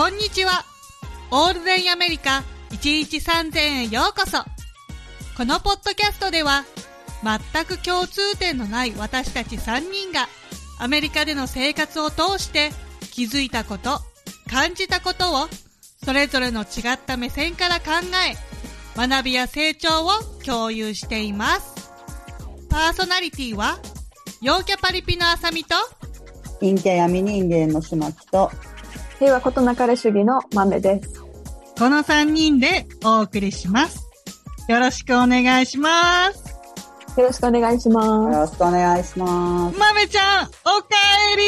こんにちは。オールデンアメリカ1日3000円へようこそ。このポッドキャストでは、全く共通点のない私たち3人が、アメリカでの生活を通して気づいたこと、感じたことを、それぞれの違った目線から考え、学びや成長を共有しています。パーソナリティは、陽キャパリピのあさみと、陰キャ闇人間の島木と、平和ことなかれ主義の豆です。この3人でお送りします。よろしくお願いします。よろしくお願いしよます。ろしくお願いします。まめちゃん、おかえり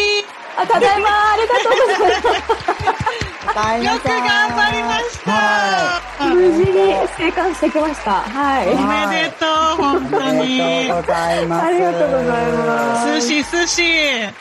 あ、ただいまありがとうございよく頑張りました。無事に生還してきました。はい。おめでとう、本当ありにがとう。ございます。ありがとうございます。寿司、寿司。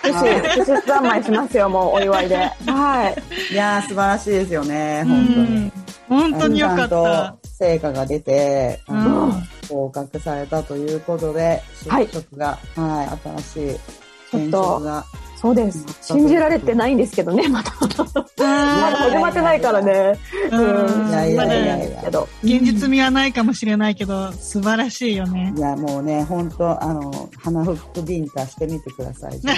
寿司、寿司三昧しますよ、もうお祝いで。はい。いやー、素晴らしいですよね、本当に。うん本当によかった。と成果が出て、あうのん合格されたということで、はい就職が、はい、新しいちょ転っと職が。そうです。信じられてないんですけどね、まだ。まだ始まってないからね。うんいやいやいや。現実味はないかもしれないけど、素晴らしいよね。いや、もうね、本当あの、鼻フックビンタしてみてください。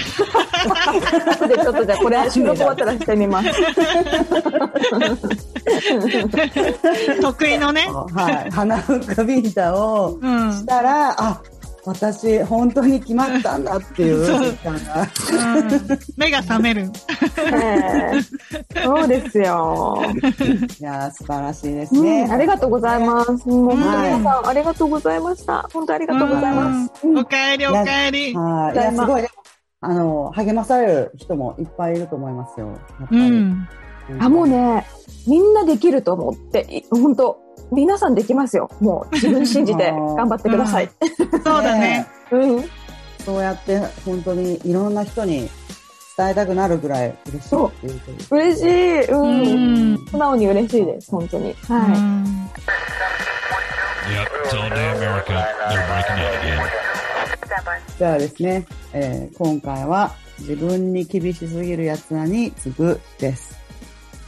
後でちょっとじゃあこれ収録終わったらしてみます。得意のね。はい、鼻フックビンタをしたら、あ、私、本当に決まったんだっていう実感が。目が覚める。ええそうですよ。いやー、素晴らしいですうね。ん、ありがとうございます。もう本当にさん、ありがとうございました。本当にありがとうございます。うんおかえり、おかえり。はい。いや、すごい、あの、励まされる人もいっぱいいると思いますよ。やっぱり。うん。あ、もうね、みんなできると思って、い本当皆さんできますよ。もう自分信じて頑張ってください。そうだね。うん。そうやって、本当にいろんな人に伝えたくなるぐらい嬉しいっていうこと嬉しい。ううん。ん。素直に嬉しいです。本当に。うはん Yep, it's all day America. They're breaking out again. じゃあですね、えー今回は自分に厳しすぎる奴らに次ぐです。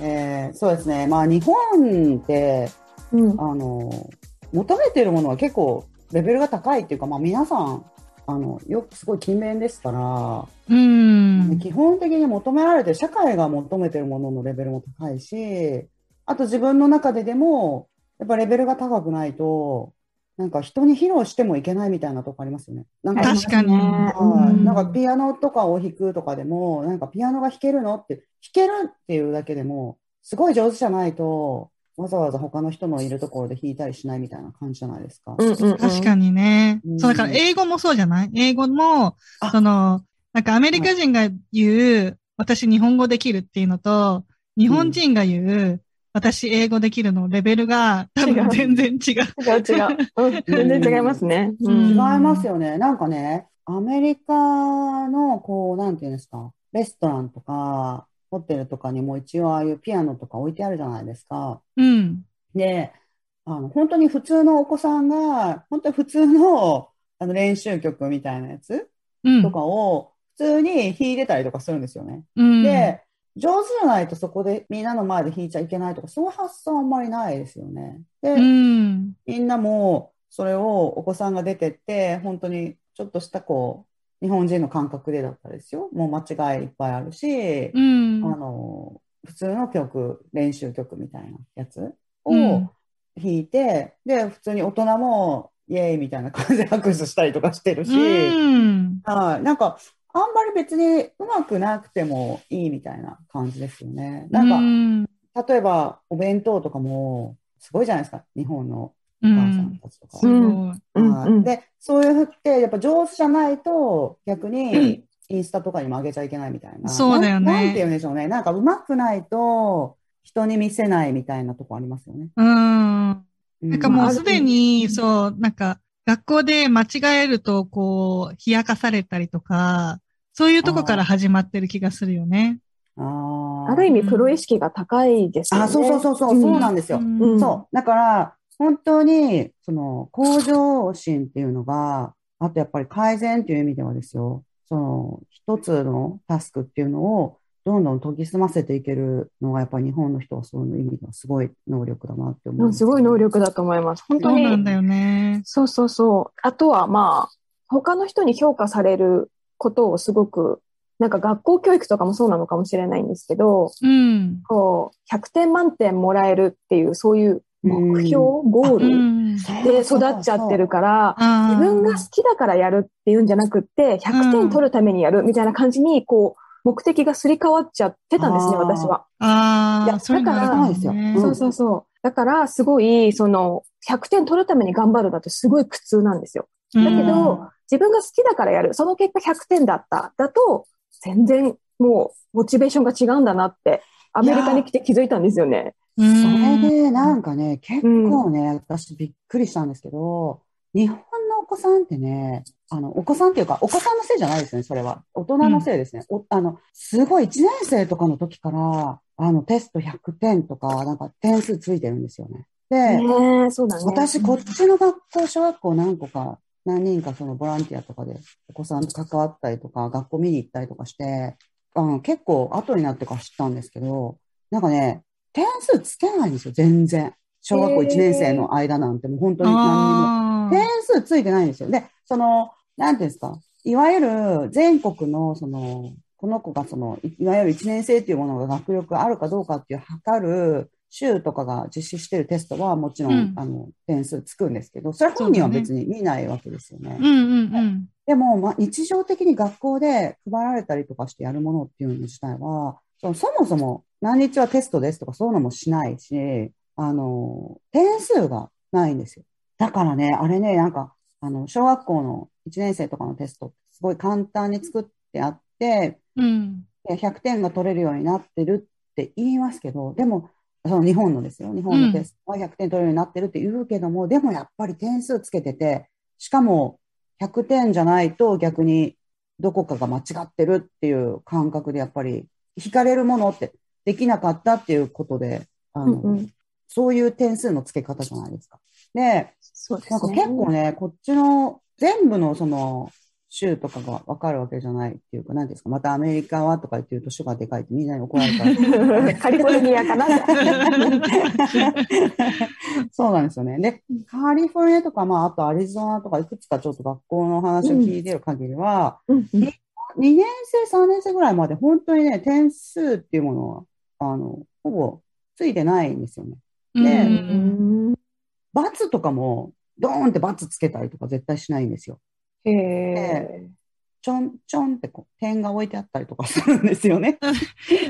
えーそうですね。まあ日本って、い。うん。あの、求めてるものは結構レベルが高いっていうか、まあ皆さん、あの、よくすごい勤勉ですから、うん。基本的に求められてる、社会が求めてるもののレベルも高いし、あと自分の中ででも、やっぱレベルが高くないと、なんか人に披露してもいけないみたいなとこありますよね。なんか確かになんかピアノとかを弾くとかでも、なんかピアノが弾けるのって、弾けるっていうだけでも、すごい上手じゃないと、わざわざ他の人のいるところで弾いたりしないみたいな感じじゃないですか？うんうんうん。確かにね。うんそう、だから英語もそうじゃない？英語もあ、その、なんかアメリカ人が言う、私日本語できるっていうのと、日本人が言う、私英語できるのレベルが多分全然違う。違う違う。うん。全然違いますね。ううん違いん。ますよね。なんかね、アメリカの、こう、なんていうんですか、レストランとか、ホテルとかにも一応ああいうピアノとか置いてあるじゃないですか。うん。で、あの、本当に普通のお子さんが、本当に普通の、あの、練習曲みたいなやつうん。とかを、普通に弾いてたりとかするんですよね。うん、で、上手じゃないとそこでみんなの前で弾いちゃいけないとか、そういう発想あんまりないですよね。で、うん。みんなもそれをお子さんが出てって、本当にちょっとしたこう、日本人の感覚でだったですよ。もう間違いいっぱいあるし、うん。あの、普通の曲、練習曲みたいなやつをうん弾いて、で、普通に大人もイエーイみたいな感じで拍手したりとかしてるし、うん。はい。なんか、あんまり別にうまくなくてもいいみたいな感じですよね。なんか、うん。例えばお弁当とかも、すごいじゃないですか。日本のうお母さんん。たちとか。で、そういうふって、やっぱ上手じゃないと、逆にインスタとかにも上げちゃいけないみたいな。そうだよねなんて言うんでしょうね。なんか上手くないと、人に見せないみたいなとこありますよね。うん。ななんかもうすでに、そう、なんか、学校で間違えると、こう、冷やかされたりとか、そういうとこから始まってる気がするよね。あーある意味、プロ意識が高いですよね。あ、そうそうそうそう、そうなんですよ。うんそう。だから、本当に、その、向上心っていうのが、あとやっぱり改善っていう意味ではですよ、その、一つのタスクっていうのを、どんどん研ぎ澄ませていけるのが、やっぱり日本の人はそういう意味ではすごい能力だなって思う。すごい能力だと思います。本当に。そうなんだよね。そうそうそう。あとはまあ、他の人に評価されることをすごく、なんか学校教育とかもそうなのかもしれないんですけど、うん。こう、100点満点もらえるっていう、そういう目標、ゴーうルん。で育っちゃってるから、自分が好きだからやるっていうんじゃなくって、100点取るためにやるみたいな感じに、こう、目的がすり替わっちゃってたんですね、私は。いやああ、だからそうそうそう。だから、すごい、その、100点取るために頑張るだとすごい苦痛なんですよ。だだけど、自分が好きだからやる。その結果100点だった。だと、全然もう、モチベーションが違うんだなって、アメリカに来て気づいたんですよね。それで、なんかね、結構ね、私びっくりしたんですけど、日本のお子さんってね、あの、お子さんっていうか、お子さんのせいじゃないですね、それは。大人のせいですね。おあの、すごい1年生とかの時から、あの、テスト100点とか、なんか点数ついてるんですよね。で、ね。私、こっちの学校、小学校何個か、何人かそのボランティアとかでお子さんと関わったりとか、学校見に行ったりとかして、あの結構後になってから知ったんですけど、なんかね、点数つけないんですよ、全然。小学校1年生の間なんてもう本当に何にも。あ点数ついてないんですよ。で、その、なんていうんですか、いわゆる全国の、その、この子がその、いいわゆる1年生っていうものが学力があるかどうかっていう測る、州とかが実施しているテストはもちろん、うんあの、点数つくんですけど、それ本人は別に見ないわけですよね。でも、まあ、日常的に学校で配られたりとかしてやるものっていうの自体は、そもそも何日はテストですとかそういうのもしないし、あの、点数がないんですよ。だからね、あれね、なんか、あの、小学校の1年生とかのテストってすごい簡単に作ってあって、うん。で100点が取れるようになってるって言いますけど、でも、その日本のですよ。日本のテストは100点取れるようになってるって言うけども、でもやっぱり点数つけてて、しかも100点じゃないと逆にどこかが間違ってるっていう感覚でやっぱり引かれるものってできなかったっていうことで、あの、うんうん。そういう点数の付け方じゃないですか。で、そうですなんか結構ね、こっちの全部のその州とかがわかるわけじゃないっていうか、何ですか、またアメリカはとか言って言うと州がでかいってみんなに怒られたら。カリフォルニアかな。そうなんですよね。で、カリフォルニアとか、まあ、あとアリゾナとか、いくつかちょっと学校の話を聞いてる限りは、うんうん2年生、3年生ぐらいまで本当にね、点数っていうものは、あの、ほぼついてないんですよね。うんでうん罰とかも、ドーンって罰つけたりとか絶対しないんですよ。へえ。ちょんちょんってこう点が置いてあったりとかするんですよね。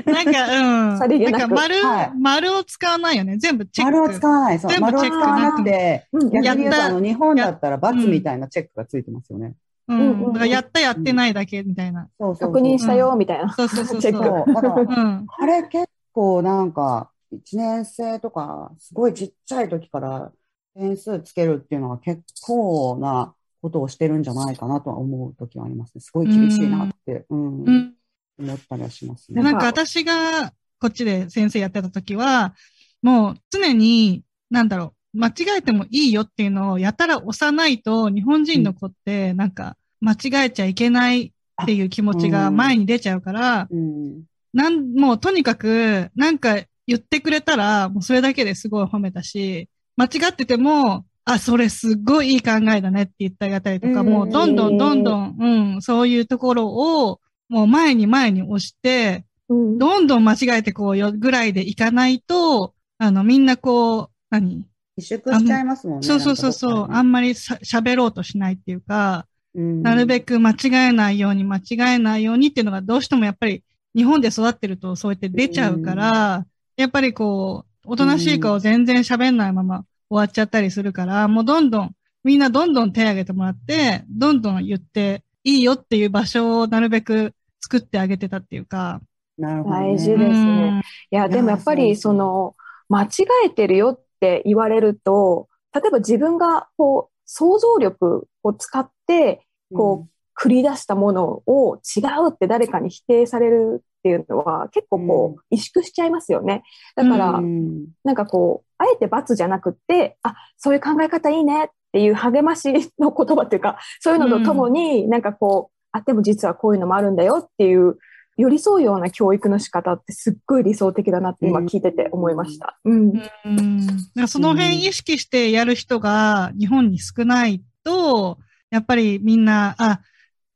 なんか、うん。さりげなくんか丸、はい丸を使わないよね。全部チェック。丸を使わない。そう。全部丸をチェック使わなくて、うん逆に言うと、やったあの、日本だったら罰みたいなチェックがついてますよね。うん。うんうんだからやったやってないだけみたいな。そうそうそう確認したよ、みたいな。そうそうそうそうチェック。そう。だからう、ん。あれ結構なんか、1年生とか、すごいちっちゃい時から点数つけるっていうのは結構なことをしてるんじゃないかなとは思う時はありますね。すごい厳しいなって、うんうん。思ったりはしますね。なんか私がこっちで先生やってた時は、もう常に、なんだろう、間違えてもいいよっていうのをやたら押さないと、日本人の子ってなんか間違えちゃいけないっていう気持ちが前に出ちゃうから、うん。なん、もうとにかく、なんか言ってくれたら、もうそれだけですごい褒めたし、間違ってても、あ、それすっごいいい考えだねって言ってあげたりとか、うん。もうどんどんどんどん、うん、そういうところを、もう前に前に押して、うん。どんどん間違えてこうよぐらいでいかないと、あの、みんなこう、何？萎縮しちゃいますもんね。そうそうそうそう、あんまりさ喋ろうとしないっていうか、なるべく間違えないように間違えないようにっていうのがどうしてもやっぱり日本で育ってるとそうやって出ちゃうから、やっぱりこう、おとなしい顔全然喋んないまま終わっちゃったりするから、もうどんどん、みんなどんどん手挙げてもらって、どんどん言っていいよっていう場所をなるべく作ってあげてたっていうか。なるほど、ね。大事ですねいや、でもやっぱりその、間違えてるよって言われると、例えば自分がこう、想像力を使って、こう、繰り出したものを違うって誰かに否定されるっていうのは結構こう、萎縮しちゃいますよね。だから、うんなんかこう、あえて罰じゃなくって、あ、そういう考え方いいねっていう励ましの言葉っていうか、そういうのとともに、なんかこう、あ、でも実はこういうのもあるんだよっていう寄り添うような教育の仕方ってすっごい理想的だなって今聞いてて思いました。うん。うん。だからその辺意識してやる人が日本に少ないと、やっぱりみんな、あ、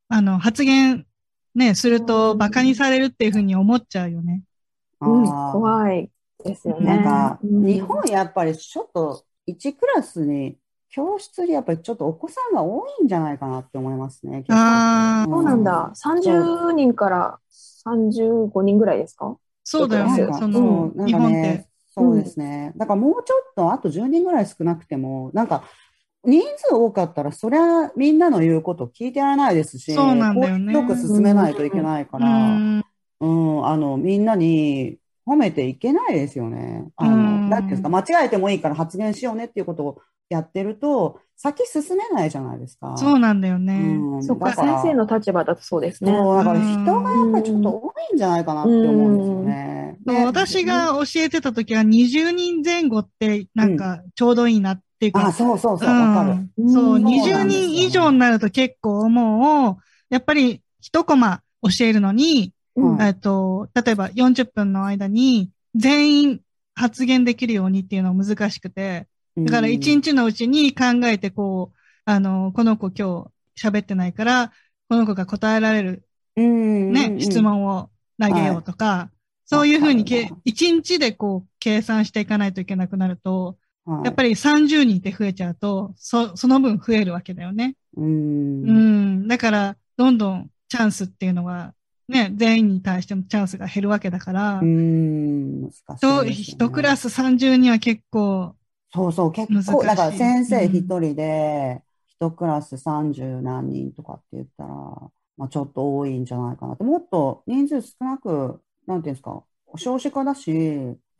あの、発言ね、すると馬鹿にされるっていうふうに思っちゃうよね。うん、怖いですよね。なんか、うん日本やっぱりちょっと1クラスに、教室にやっぱりちょっとお子さんが多いんじゃないかなって思いますね。あーそうなんだ。30人から35人ぐらいですか？そうだよねなん。かそそうの、なん日本っかねて。、そうですね。だからもうちょっと、あと10人ぐらい少なくても、なんか、人数多かったら、そりゃみんなの言うこと聞いてやらないですし、そうなんだよねよく進めないといけないかうら、ん。うん、あの、みんなに褒めていけないですよね。あの、うんなんていうんですか、間違えてもいいから発言しようねっていうことをやってると、先進めないじゃないですか。そうなんだよね。うんそっか、先生の立場だとそうですね。そう、だから人がやっぱりちょっと多いんじゃないかなって思うんですよね。そうで私が教えてた時は20人前後ってなんかちょうどいいなっていうか、あ、そうそうそう、わかる。うんそう、うん20人以上になると結構もう、やっぱり一コマ教えるのに、うん。はいえっと、例えば40分の間に全員発言できるようにっていうのは難しくて、だから1日のうちに考えてこう、あの、この子今日喋ってないから、この子が答えられるね、ね質。問を投げようとか、そういうふうにけわかるな1日でこう計算していかないといけなくなると、はいやっぱり30人って増えちゃうと、そ、その分増えるわけだよね。う。うんん。だから、どんどんチャンスっていうのが、ね、全員に対してもチャンスが減るわけだから、うん。難しいね一クラス30人は結構、そうそう、結構、だから先生うん一人で、一クラス30何人とかって言ったら、まあちょっと多いんじゃないかなって。もっと人数少なく、なんていうんですか、少子化だし、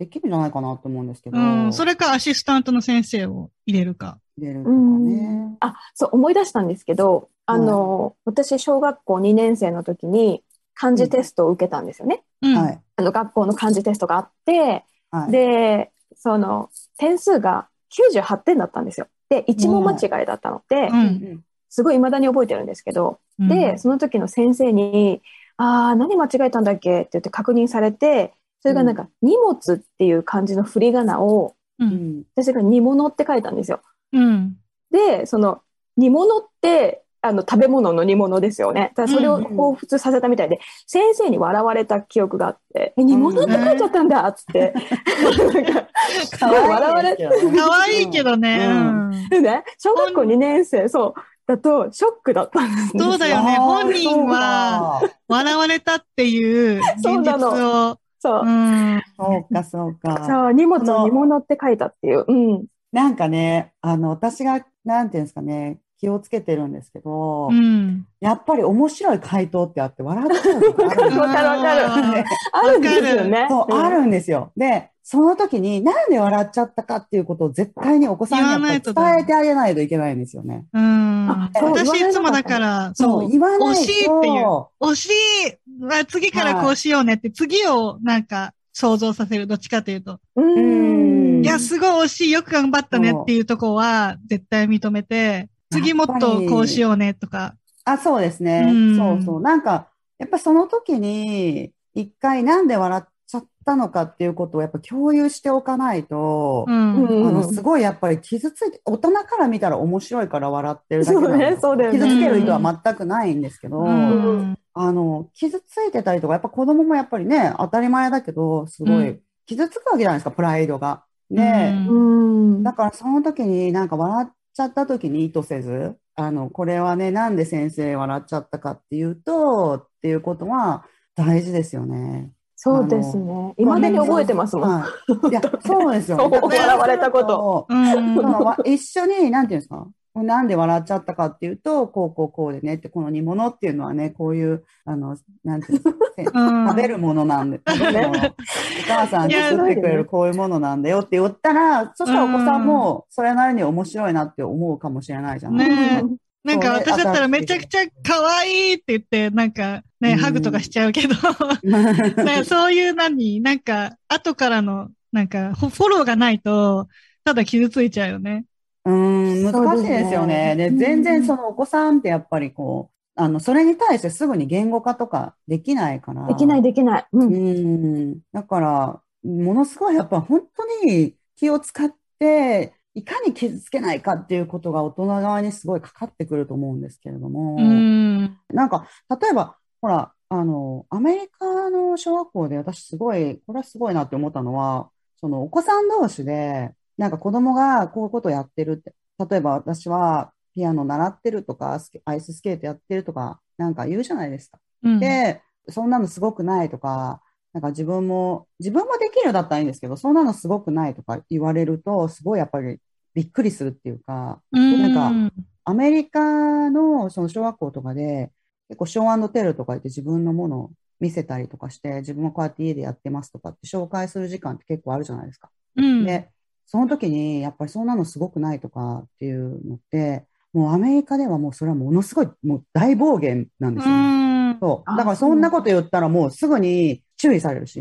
できるんじゃないかなと思うんですけど、うん、それかアシスタントの先生を入れるか。入れるとかね。あ、そう、思い出したんですけど、あの、私、小学校2年生の時に漢字テストを受けたんですよね。うん。はい。あの、学校の漢字テストがあって、はい。で、その、点数が98点だったんですよ。で、1問間違いだったので、う。うんんすごい未だに覚えてるんですけど、うんで、その時の先生に、ああ、何間違えたんだっけ？って言って確認されて、それがなんか、荷物っていう漢字の振り仮名を、う。うんん。私が煮物って書いたんですよ。うん。で、その、煮物って、あの、食べ物の煮物ですよね。だからそれを彷彿させたみたいで、先生に笑われた記憶があって、え煮物って書いちゃったんだっつって。なんか、われて、可愛いけどね。うんうんね、小学校2年生、そう、だと、ショックだったんですそうだよね本人は笑われたっていう現実を。そうう。ん。そうか、そうか。そう、荷物を煮物って書いたっていう。うん。なんかね、あの、私が、なんていうんですかね、気をつけてるんですけど、うん。やっぱり面白い回答ってあって笑っちゃう時あるんですよ わかるわかる ああるんですよね。そう、あるんですよ。で、その時になんで笑っちゃったかっていうことを絶対にお子さんに伝えてあげないといけないんですよね。ーうん私いつもだから、そ、そうう、言わないと。惜しいっていう。惜しいまあ次からこうしようねって、次をなんか想像させる、どっちかというと。ううんん。いや、すごい惜しい、よく頑張ったねっていうとこは絶対認めて、次もっとこうしようねとか。あ、そうですね。うんそうそう。なんか、やっぱその時に、一回なんで笑ったのかっていうことをやっぱ共有しておかないと、うん。うんあの、すごいやっぱり傷ついて、大人から見たら面白いから笑ってるだけなのねね傷つける意図は全くないんですけど、うんあの、傷ついてたりとか、やっぱ子供もやっぱりね、当たり前だけど、すごいうん傷つくわけじゃないですか、プライドが。ね、うんうん。だからその時になんか笑っちゃった時に意図せず、あの、これはね、なんで先生笑っちゃったかっていうと、っていうことは大事ですよね。そうですね。未だに覚えてますもん。はい。いや、そうですよ笑われたこと。う。ん。そのわ一緒に、なんていうんですか？なんで笑っちゃったかっていうと、こうこうこうでねって、この煮物っていうのはね、こういう、あの、なんていうんですか、うん。食べるものなんで、食べるもの。お母さん作ってくれるこういうものなんだよって言ったら、そしたらお子さんもそれなりに面白いなって思うかもしれないじゃない。ですか。ねなんか私だったらめちゃくちゃ可愛いって言って、なんかね、うんハグとかしちゃうけど、ねそういう何、なんか後からの、なんかフォローがないと、ただ傷ついちゃうよね。うーん、難しいですよね。で、全然そのお子さんってやっぱりこう、あの、それに対してすぐに言語化とかできないから。できない、できない。う。うんん。だから、ものすごいやっぱ本当に気を使って、いかに傷つけないかっていうことが大人側にすごいかかってくると思うんですけれども。うん。なんか、例えば、ほら、あの、アメリカの小学校で私すごい、これはすごいなって思ったのは、そのお子さん同士で、なんか子供がこういうことをやってるって、例えば私はピアノ習ってるとか、アイススケートやってるとか、なんか言うじゃないですか。うん、で、そんなのすごくないとか、なんか自分も、自分もできるだったらいいんですけど、そんなのすごくないとか言われると、すごいやっぱりびっくりするっていうか、うん、なんかアメリカのその小学校とかで、結構ショーテルとか言って自分のものを見せたりとかして、自分もこうやって家でやってますとかって紹介する時間って結構あるじゃないですか。うん、で、その時にやっぱりそんなのすごくないとかっていうのって、もうアメリカではもうそれはものすごいもう大暴言なんですよね。うん、そう。あだからそんなこと言ったらもうすぐに注意されるし、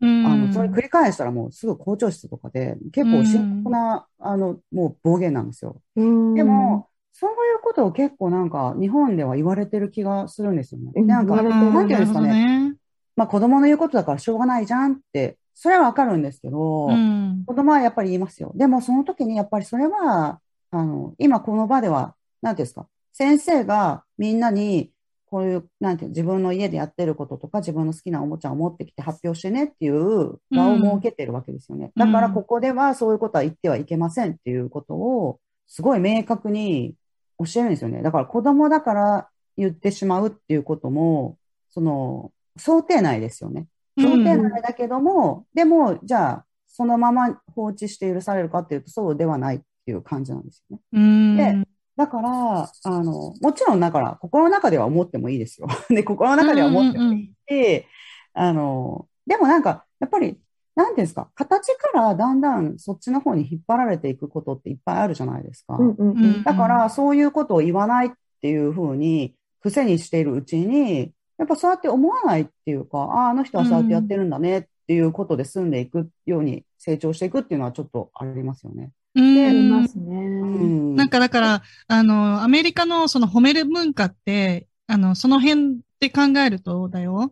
うん、あの、それ繰り返したらもうすぐ校長室とかで結構深刻な、あの、もう暴言なんですよ。うんでも、そういうことを結構なんか日本では言われてる気がするんですよね。うんなんか、なんていうんですかね。ほどまあ子供の言うことだからしょうがないじゃんって、それはわかるんですけど、うん、子供はやっぱり言いますよ。でもその時にやっぱりそれは、あの、今この場では、なんていうんですか、先生がみんなに、こういう、なんていう、自分の家でやってることとか、自分の好きなおもちゃを持ってきて発表してねっていう場を設けてるわけですよね。うんだからここではそういうことは言ってはいけませんっていうことを、すごい明確に教えるんですよね。だから子供だから言ってしまうっていうことも、その、想定内ですよね。想定内だけども、でも、じゃあ、そのまま放置して許されるかっていうと、そうではないっていう感じなんですよね。うん、でだから、あの、もちろん、だから、心の中では思ってもいいですよ。で、心の中では思ってもいいし、あの、でもなんか、やっぱり、なんていうんですか、形からだんだんそっちの方に引っ張られていくことっていっぱいあるじゃないですか。うんうんうんだから、そういうことを言わないっていうふうに、癖にしているうちに、やっぱそうやって思わないっていうか、ああ、あの人はそうやってやってるんだねっていうことで済んでいくように成長していくっていうのはちょっとありますよね。うんありますね。うん。なんかだから、あの、アメリカのその褒める文化って、あの、その辺で考えるとだよ。はい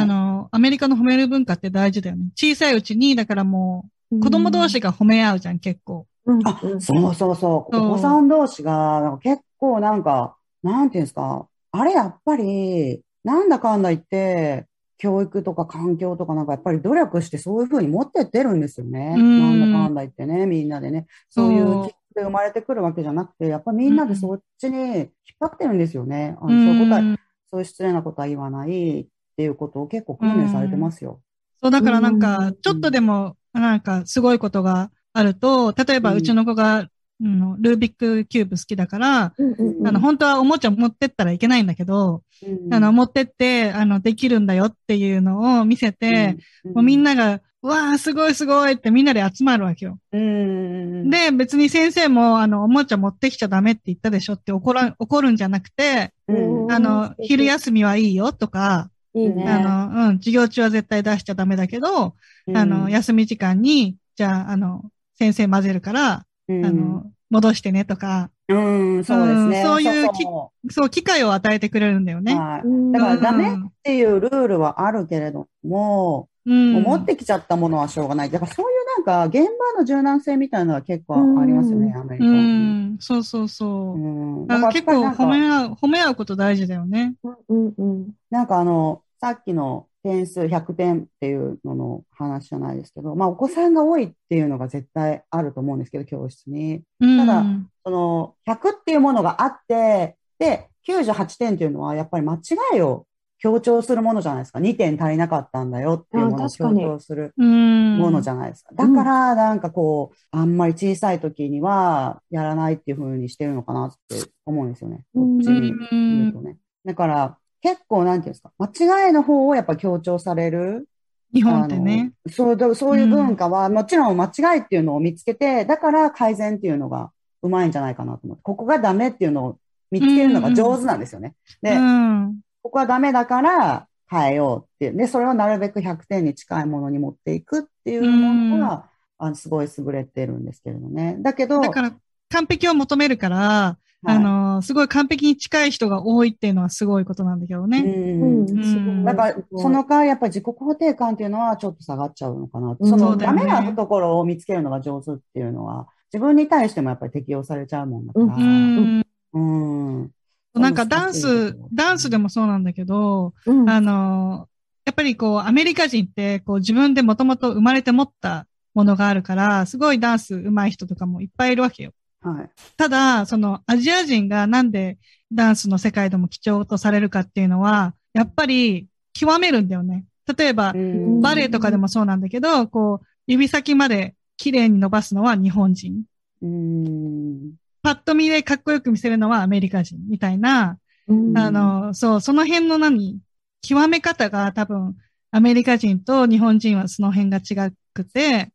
あの、アメリカの褒める文化って大事だよね。小さいうちに、だからもう、子供同士が褒め合うじゃん、結構。うんあうんそうそうそう。そうお子さん同士が、結構なんか、なんていうんですか、あれやっぱり、なんだかんだ言って、教育とか環境とかなんかやっぱり努力してそういうふうに持ってってるんですよね。うんなんだかんだ言ってね、みんなでね。そういうきっかけ生まれてくるわけじゃなくて、やっぱみんなでそっちに引っ張ってるんですよね。あのそういうことは、うんそういう失礼なことは言わないっていうことを結構訓練されてますよ。そう、だからなんうかん、ちょっとでも、なんか、すごいことがあると、例えば、うんうちの子が、うんルービックキューブ好きだから、うんうんうん。あの、本当はおもちゃ持ってったらいけないんだけど、うんあの、持ってって、あの、できるんだよっていうのを見せて、うんもうみんなが、うわー、すごいすごいってみんなで集まるわけよ。うん、で、別に先生も、あの、おもちゃ持ってきちゃダメって言ったでしょって怒ら、怒るんじゃなくて、うんあの、昼休みはいいよとか、いいね。あの、うん、授業中は絶対出しちゃダメだけど、あの、休み時間に、じゃあ、あの、先生混ぜるから、うんあの、戻してねとか、うん、そうですね。うんそういうきそそう、機会を与えてくれるんだよね。うはいうんだからダメっうんていうルールはあるけれども、うん。持ってきちゃったものはしょうがない。だからそういうなんか現場の柔軟性みたいなのは結構ありますよね、アメリカうは。ん、そうそうそう。うんだから結構褒め合う、褒め合うこと大事だよね。うんうんなんかあの、さっきの点数100点っていうのの話じゃないですけど、まあお子さんが多いっていうのが絶対あると思うんですけど、教室に。うん。ただその100っていうものがあって、で、98点っていうのはやっぱり間違いを強調するものじゃないですか。2点足りなかったんだよっていうものを強調するうん。ものじゃないですか。だから、なんかこう、あんまり小さい時にはやらないっていう風にしてるのかなって思うんですよね。こうんっちに言うとね。だから、結構なんていうんですか、間違いの方をやっぱ強調される？日本ってね。そうだ、そういう文化は、もちろん間違いっていうのを見つけて、だから改善っていうのがうまいんじゃないかなと思って、ここがダメっていうのを見つけるのが上手なんですよね。で、うん。ここはダメだから変えようっていう。で、それをなるべく100点に近いものに持っていくっていうのが、あのすごい優れてるんですけれどね。だけど、だから、完璧を求めるから、あの、すごい完璧に近い人が多いっていうのはすごいことなんだけどね。うんうんすごいだから、その代わりやっぱり自己肯定感っていうのはちょっと下がっちゃうのかな。そのそうだよねダメなところを見つけるのが上手っていうのは、自分に対してもやっぱり適用されちゃうもんだから。うん。うん。なんかダンス、ダンスでもそうなんだけど、うんあの、やっぱりこう、アメリカ人って、こう、自分でもともと生まれて持ったものがあるから、すごいダンス上手い人とかもいっぱいいるわけよ。はい。ただ、その、アジア人がなんでダンスの世界でも貴重とされるかっていうのは、やっぱり極めるんだよね。例えば、うんバレエとかでもそうなんだけど、こう、指先まで綺麗に伸ばすのは日本人。うん。パッと見でかっこよく見せるのはアメリカ人みたいな、うんあの、そう、その辺の何、極め方が多分、アメリカ人と日本人はその辺が違くて、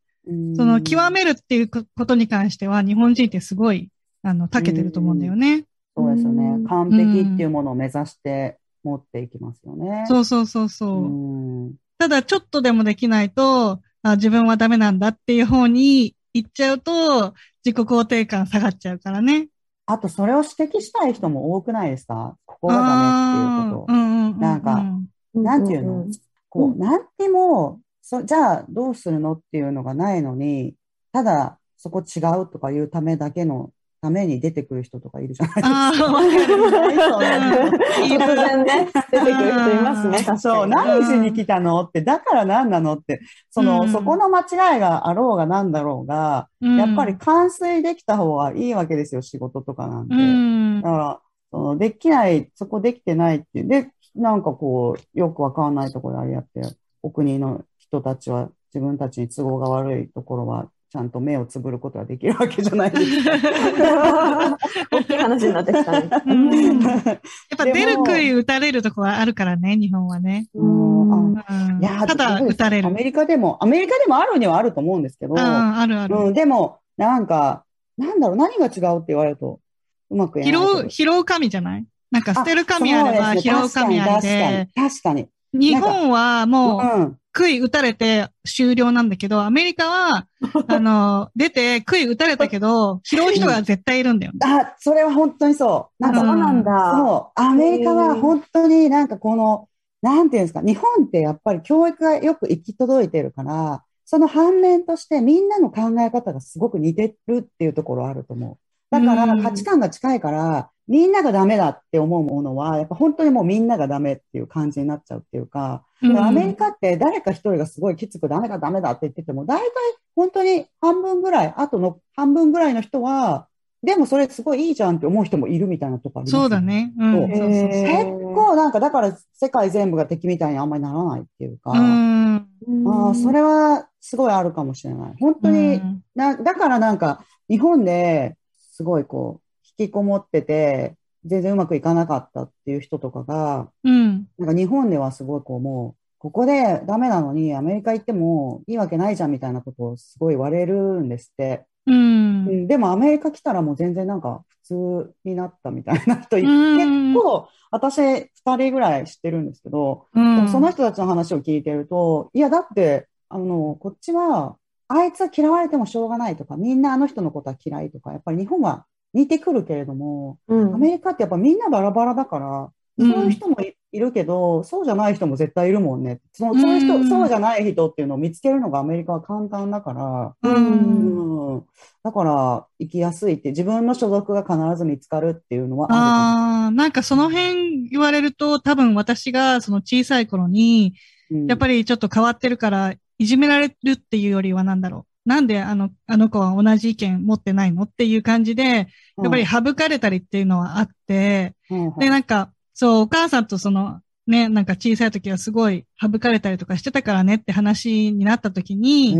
その極めるっていうことに関しては日本人ってすごい、あの、長けてると思うんだよね。そうですよねうん。完璧っていうものを目指して持っていきますよね。そうそうそうそう。うん。ただ、ちょっとでもできないと、あ自分はダメなんだっていう方に行っちゃうと、自己肯定感下がっちゃうからね。あと、それを指摘したい人も多くないですか？ここがダメっていうこと。うんうんうんなんかなんていうの？こう、なんにも、そ、じゃあどうするのっていうのがないのに、ただそこ違うとかいうためだけのために出てくる人とかいるじゃないですか。突然ね、出てくる人いますね。そう、何しに来たのって、だから何なのって、その、うんそこの間違いがあろうが何だろうが、うんやっぱり完遂できた方がいいわけですよ、仕事とかなんて。うんだから、その、できない、そこできてないっていう。で、なんかこう、よくわかんないところであれやって、お国の人たちは自分たちに都合が悪いところは、ちゃんと目をつぶることができるわけじゃないですか。大きい話になってきたね。うんやっぱ出る杭打たれるとこはあるからね、日本はね。いや、ただ打たれる。アメリカでも、アメリカでもあるにはあると思うんですけど、うん、あるある。うん、でも、なんか、なんだろう、何が違うって言われると、うまく言えないけど。拾う、拾う神じゃない？なんか捨てる神あれば拾う神ありで、確かに。日本はもう。杭打たれて終了なんだけど、アメリカは、あの、出て杭打たれたけど、拾う人が絶対いるんだよね。あ、それは本当にそう。なんか、そうなんだ。そう、アメリカは本当になんかこの、なんていうんですか、日本ってやっぱり教育がよく行き届いてるから、その反面としてみんなの考え方がすごく似てるっていうところあると思う。だからうん価値観が近いから、みんながダメだって思うものは、やっぱ本当にもうみんながダメっていう感じになっちゃうっていうか、アメリカって誰か一人がすごいきつくダメだダメだって言ってても、大体本当に半分ぐらい、あとの半分ぐらいの人は、でもそれすごいいいじゃんって思う人もいるみたいなとこありますよそうだ。ね。うん。結構なんかだから世界全部が敵みたいにあんまりならないっていうか、うん。ああそれはすごいあるかもしれない。本当に、うんな、だからなんか日本ですごいこう、引きこもってて、全然うまくいかなかったっていう人とかが、うん。なんか日本ではすごいこうもう、ここでダメなのにアメリカ行ってもいいわけないじゃんみたいなことをすごい言われるんですって。う。うんん、でもアメリカ来たらもう全然なんか普通になったみたいな人いうん結構私二人ぐらい知ってるんですけど、でうんもその人たちの話を聞いてると、いやだって、あの、こっちは、あいつは嫌われてもしょうがないとか、みんなあの人のことは嫌いとか、やっぱり日本は似てくるけれども、うん。アメリカってやっぱみんなバラバラだから、うん。そういう人もいいるけど、そうじゃない人も絶対いるもんね。そのそういう人、うんそうじゃない人っていうのを見つけるのがアメリカは簡単だから、うん。うん。だから、生きやすいって、自分の所属が必ず見つかるっていうのはあああ、なんかその辺言われると、多分私がその小さい頃に、やっぱりちょっと変わってるから、いじめられるっていうよりはなんだろう。なんであの、あの子は同じ意見持ってないのっていう感じで、やっぱり省かれたりっていうのはあって、うん、で、なんか、そう、お母さんとその、ね、なんか小さい時はすごい省かれたりとかしてたからねって話になった時に、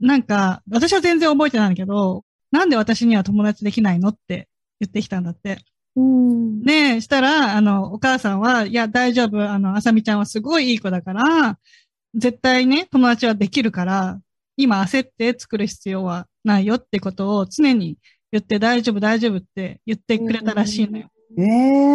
なんか、私は全然覚えてないんだけど、なんで私には友達できないのって言ってきたんだって。うんで、したら、あの、お母さんは、いや、大丈夫。あの、あさみちゃんはすごいいい子だから、絶対ね、友達はできるから、今焦って作る必要はないよってことを常に言って大丈夫、大丈夫って言ってくれたらしいのよ。え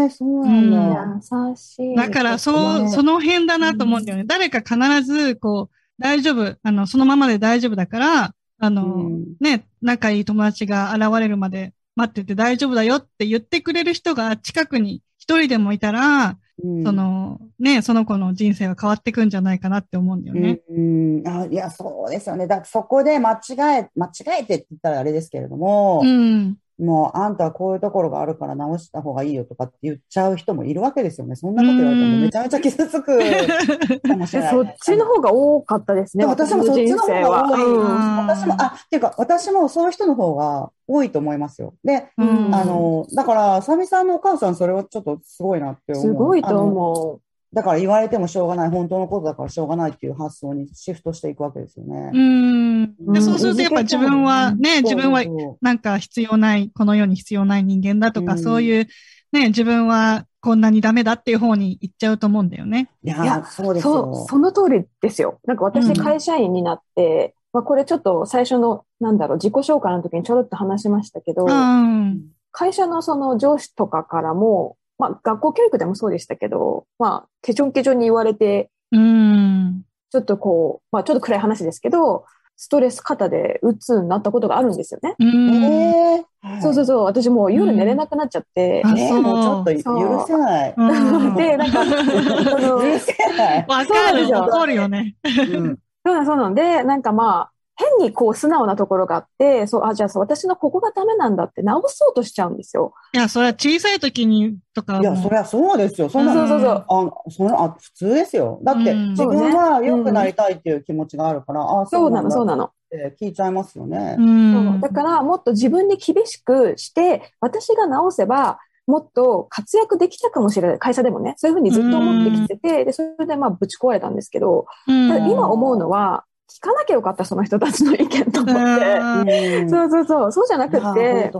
えそうなんだ。優しい。だから、そう、ねその辺だなと思うんだよね。誰か必ず、こう、大丈夫、あの、そのままで大丈夫だから、あの、うんね、仲いい友達が現れるまで待ってて大丈夫だよって言ってくれる人が近くに一人でもいたら、うんその、ね、その子の人生は変わってくんじゃないかなって思うんだよね。うん、うんあいや、そうですよね。だそこで間違え、間違えてって言ったらあれですけれどもう、ん。もうあんたはこういうところがあるから直した方がいいよとかって言っちゃう人もいるわけですよね。そんなこと言われてもめちゃめちゃ傷つく かもしれない。そっちの方が多かったですね。で私もそっちの方が多い。うん私も、あ、っていうか、私もそういう人の方が多いと思いますよ。で、うんあの、だから、サミさんのお母さん、それはちょっとすごいなって思う。すごいと思う。だから言われてもしょうがない、本当のことだからしょうがないっていう発想にシフトしていくわけですよね。うん。で、うんそうするとやっぱ自分はね、自分はなんか必要ない、この世に必要ない人間だとか、うんそういう、ね、自分はこんなにダメだっていう方に行っちゃうと思うんだよね。いやいやそうですそう、よ。その通りですよ。なんか私うん会社員になって、まあこれちょっと最初の、なんだろう、自己紹介の時にちょろっと話しましたけど、うん。会社のその上司とかからも、まあ学校教育でもそうでしたけど、まあ、ケチョンケチョンに言われて、うん。ちょっとこう、まあちょっと暗い話ですけど、ストレス肩で鬱になったことがあるんですよね。うん。えー、そうそうそう、私もう夜寝れなくなっちゃって、あねそうもうちょっと許せない。うんで、なんか、許せない。わかる。そうなんですよ怒るよね。うんそうなんそうなんで、なんかまあ、変にこう素直なところがあって、そう、あ、じゃあそう、私のここがダメなんだって直そうとしちゃうんですよ。いや、それは小さい時にとかいや、もそりゃそうですよ。そんな、そうそうそう。あ、その、あ、普通ですよ。だって、うん自分は良くなりたいっていう気持ちがあるから、あ、そうなの、そうななの。聞いちゃいますよねう。。そうんだから、もっと自分に厳しくして、私が直せば、もっと活躍できたかもしれない。会社でもね。そういうふうにずっと思ってきてて、で、それでまあぶち壊れたんですけど、今思うのは、聞かなきゃよかった、その人たちの意見と思って。うんそうそうそう。そうじゃなく本て。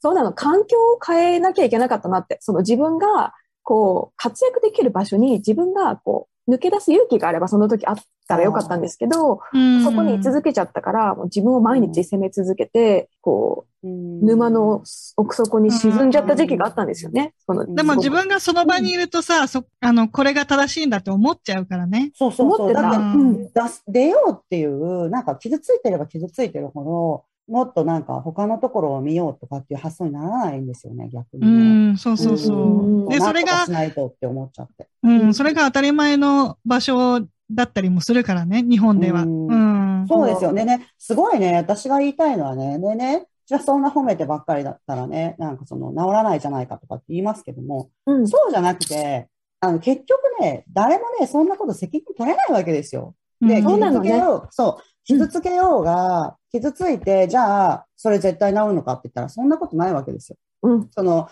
そうなの。環境を変えなきゃいけなかったなって。その自分が、こう、活躍できる場所に自分が、こう、抜け出す勇気があれば、その時あったらよかったんですけど、うん。そこに居続けちゃったから、もう自分を毎日責め続けて、こう、沼の奥底に沈んじゃった時期があったんですよね。でも自分が。その場にいるとさ、そ、あの、これが正しいんだって思っちゃうからね。そうそうそう。思ってた。だって、うん。出す出ようっていう、なんか傷ついてれば傷ついてるほど、もっとなんか他のところを見ようとかっていう発想にならないんですよね、逆うにね。ん、そうそうそうう。んで、それがし、ないとって思っちゃって。うん、それが当たり前の場所だったりもするからね、日本では。ううんん。そうですよね。ね、すごいね、私が言いたいのはね、でね、じゃあそんな褒めてばっかりだったらね、なんかその治らないじゃないかとかって言いますけども、うん、そうじゃなくて、あの、結局ね、誰もね、そんなこと責任取れないわけですよ。で、うんそうなのね傷つけよう、そう、傷つけようが、傷ついて、じゃあ、それ絶対治るのかって言ったら、そんなことないわけですよ。うん、その、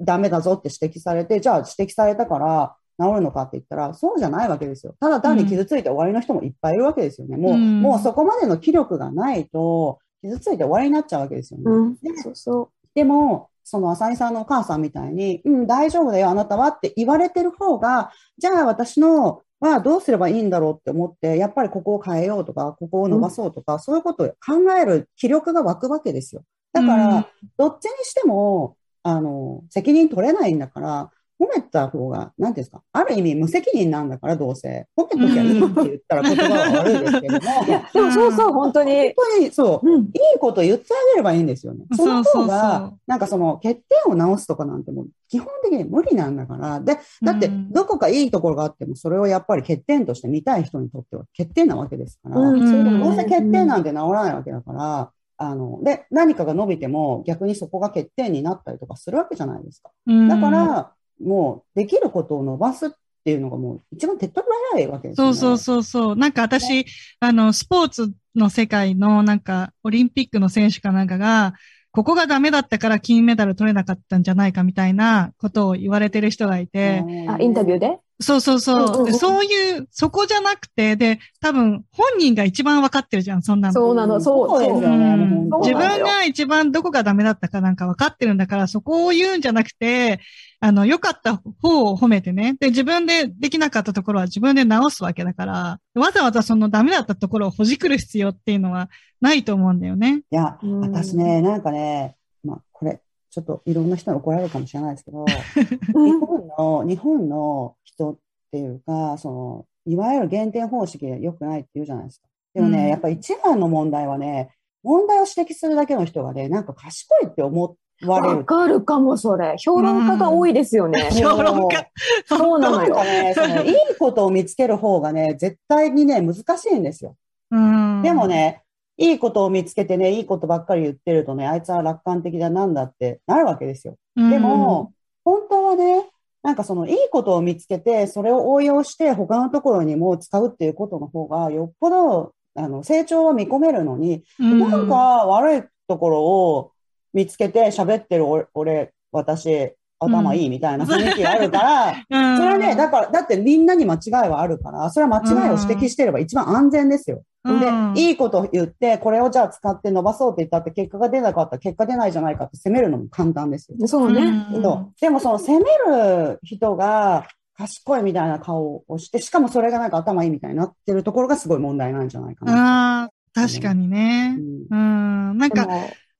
ダメだぞって指摘されて、じゃあ指摘されたから治るのかって言ったら、そうじゃないわけですよ。ただ単に傷ついて終わりの人もいっぱいいるわけですよね。もう、うんもうそこまでの気力がないと、傷ついて終わりになっちゃうわけですよね。うんで、そうそでも、その浅井さんのお母さんみたいに、うん、大丈夫だよ、あなたはって言われてる方が、じゃあ私のはどうすればいいんだろうって思って、やっぱりここを変えようとか、ここを伸ばそうとか、そういうことを考える気力が湧くわけですよ。だから、うんどっちにしても、あの、責任取れないんだから、褒めた方が、なんていうんですか、ある意味無責任なんだから、どうせ。褒めときゃいいって言ったら言葉は悪いですけども、う。いや、でもそうそう、本当に。本当にそう、うん、いいこと言ってあげればいいんですよね。そのそうそうそう方が、なんかその欠点を直すとかなんてもう基本的に無理なんだから。で、だってうんどこかいいところがあっても、それをやっぱり欠点として見たい人にとっては欠点なわけですから。うん。どうせ欠点なんて治らないわけだから、あの、で、何かが伸びても逆にそこが欠点になったりとかするわけじゃないですか。うんだから、もうできることを伸ばすっていうのがもう一番手っ取り早いわけですよね。そうそうそうそう。なんか私、あの、スポーツの世界のなんか、オリンピックの選手かなんかが、ここがダメだったから金メダル取れなかったんじゃないかみたいなことを言われてる人がいて、うんあ、インタビューで？そうそうそう。うんうんうんでそういう、そこじゃなくて、で、多分本人が一番わかってるじゃん、そんなの。そうなの、そう、そすよねうん自分が一番どこがダメだったかなんか分かってるんだから、そこを言うんじゃなくて、あの、良かった方を褒めてね。で、自分でできなかったところは自分で直すわけだから、わざわざそのダメだったところをほじくる必要っていうのはないと思うんだよね。いや、うん私ね、なんかね、まあ、これ、ちょっといろんな人に怒られるかもしれないですけど、日うん本の、日本の人っていうか、その、いわゆる減点方式で良くないって言うじゃないですか。でもね、うんやっぱ一番の問題はね、問題を指摘するだけの人がね、なんか賢いって思。わかるかも、それ。評論家が多いですよね。評論家。そうなのよ。ね、そのいいことを見つける方がね、絶対にね、難しいんですよ。うんでも、ね、いいことを見つけてね、いいことばっかり言ってるとね、あいつは楽観的だなんだってなるわけですよ。うんでも、本当はね、なんかそのいいことを見つけて、それを応用して他のところにも使うっていうことの方が、よっぽど、あの、成長は見込めるのに、うんなんか悪いところを見つけて喋ってる俺、俺私、頭いいみたいな雰囲気があるから、うんそれはね、だから、だってみんなに間違いはあるから、それは間違いを指摘してれば一番安全ですよ。うんで、いいことを言って、これをじゃあ使って伸ばそうって言ったって結果が出なかったら結果出ないじゃないかって責めるのも簡単ですよ。そうね。うでもその責める人が賢いみたいな顔をして、しかもそれがなんか頭いいみたいになってるところがすごい問題なんじゃないかな。ああ、確かにねう。んうん。なんか、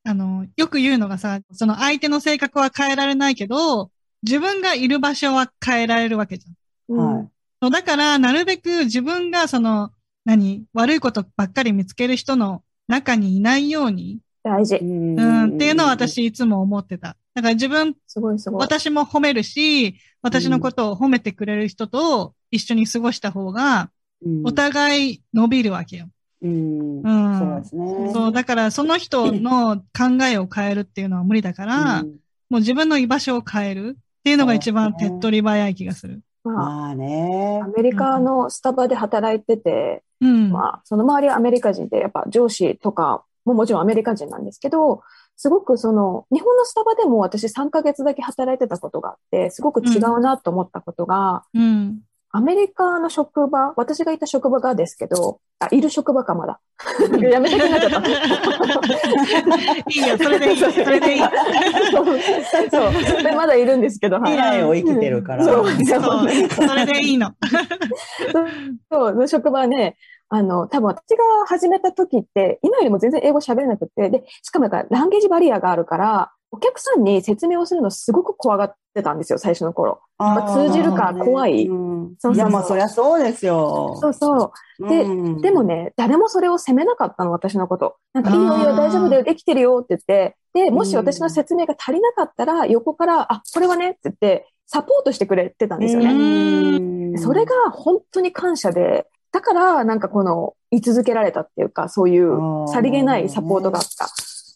あの、よく言うのがさ、その相手の性格は変えられないけど、自分がいる場所は変えられるわけじゃん。うんはい。だから、なるべく自分がその、何、悪いことばっかり見つける人の中にいないように、大事。うんうん、っていうのは、私いつも思ってた。だから自分、すごいすごい。私も褒めるし、私のことを褒めてくれる人と一緒に過ごした方が、うんお互い伸びるわけよ。うんうんそうですね。そう、だからその人の考えを変えるっていうのは無理だから、うんもう自分の居場所を変えるっていうのが一番手っ取り早い気がする。まあ、まあねア。メリカのスタバで働いてて、うん。まあ、その周りはアメリカ人で、やっぱ上司とかももちろんアメリカ人なんですけど、すごくその、日本のスタバでも私3ヶ月だけ働いてたことがあって、すごく違うなと思ったことが、うん。アメリカの職場、私がいた職場がですけど、あ、いる職場かまだ。やめたくなっちゃった。いいよ、それでいい。それでいい。そう、それまだいるんですけど、はい未来を生きてるから。そうそう、それでいいの。そう、の職場はね、あの、多分私が始めた時って、今よりも全然英語喋れなくて、で、しかもなんかランゲージバリアがあるから、お客さんに説明をするのすごく怖がってたんですよ、最初の頃。まあ通じるか怖いうんそうそうそういや、まあ、そりゃそうですよ。そうそう。でうんでもね、誰もそれを責めなかったの、私のこと。なんか、いいよいいよ、大丈夫だよ、できてるよって言って、で、もし私の説明が足りなかったら、横から、あ、これはねって言って、サポートしてくれてたんですよね。うんそれが本当に感謝で、だからなんかこの居続けられたっていうか、そういうさりげないサポートがあった。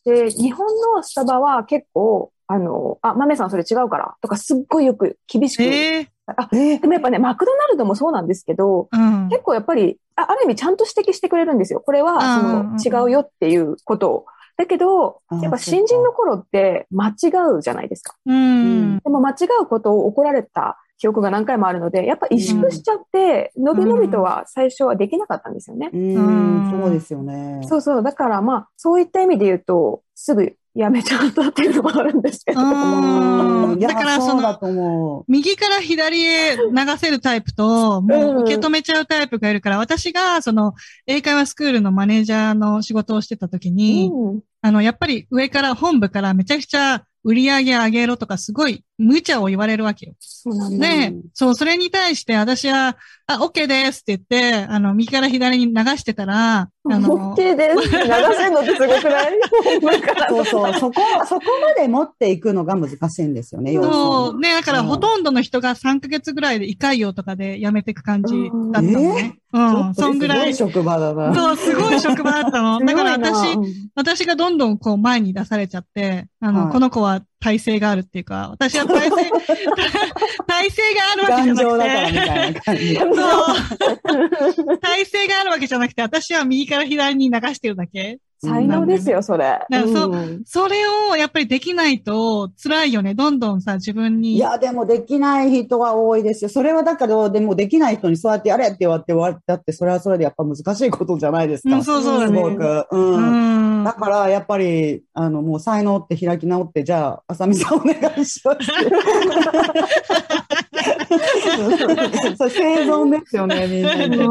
で、日本のスタバは結構、あの、あ、豆さんそれ違うからとかすっごいよく厳しく。ええあえでもやっぱね、マクドナルドもそうなんですけど、うん。結構やっぱり、あある意味ちゃんと指摘してくれるんですよ。これは、うんその、違うよっていうことを。だけどあ、やっぱ新人の頃って間違うじゃないですか。うん。でも間違うことを怒られた記憶が何回もあるので、やっぱ萎縮しちゃって、のびのびとは最初はできなかったんですよね。うん、そうですよね。そうそう。だからまあ、そういった意味で言うと、すぐやめちゃったっていうのもあるんですけど。だからその、そうだと思右から左へ流せるタイプと、もう受け止めちゃうタイプがいるから、私がその英会話スクールのマネージャーの仕事をしてた時に、うんあの、やっぱり上から、本部からめちゃくちゃ売り上げ上げろとかすごい無茶を言われるわけよ。そうなんだ。で、うんそう、それに対して私は、あ、OK ですって言って、あの、右から左に流してたら、あの、OK です。流せるのってすごくない？そうそう、そこ、そこまで持っていくのが難しいんですよね、そう、ね、だからうんほとんどの人が3ヶ月ぐらいで胃潰瘍とかで辞めていく感じだったのね。うん、そんぐらい。すごい職場だな。そう、すごい職場だったの。だから私、うん私がどんどんこう前に出されちゃって、あの、はいこの子は体制があるっていうか、私は体制、体制があるわけじゃなくて。そう。体制があるわけじゃなくて、私は右から左に流してるだけ。才能ですよ、それ。なんかそうんそれをやっぱりできないと辛いよね。どんどんさ、自分に。いや、でもできない人は多いですよ。それはだけど、でもできない人にそうやってやれって言われて終わったって、それはそれでやっぱ難しいことじゃないですか。うんそうそうだねすごく。ううん。ん。だから、やっぱり、あの、もう才能って開き直って、じゃあ、あさみさんお願いします。それ生存ですよね、みん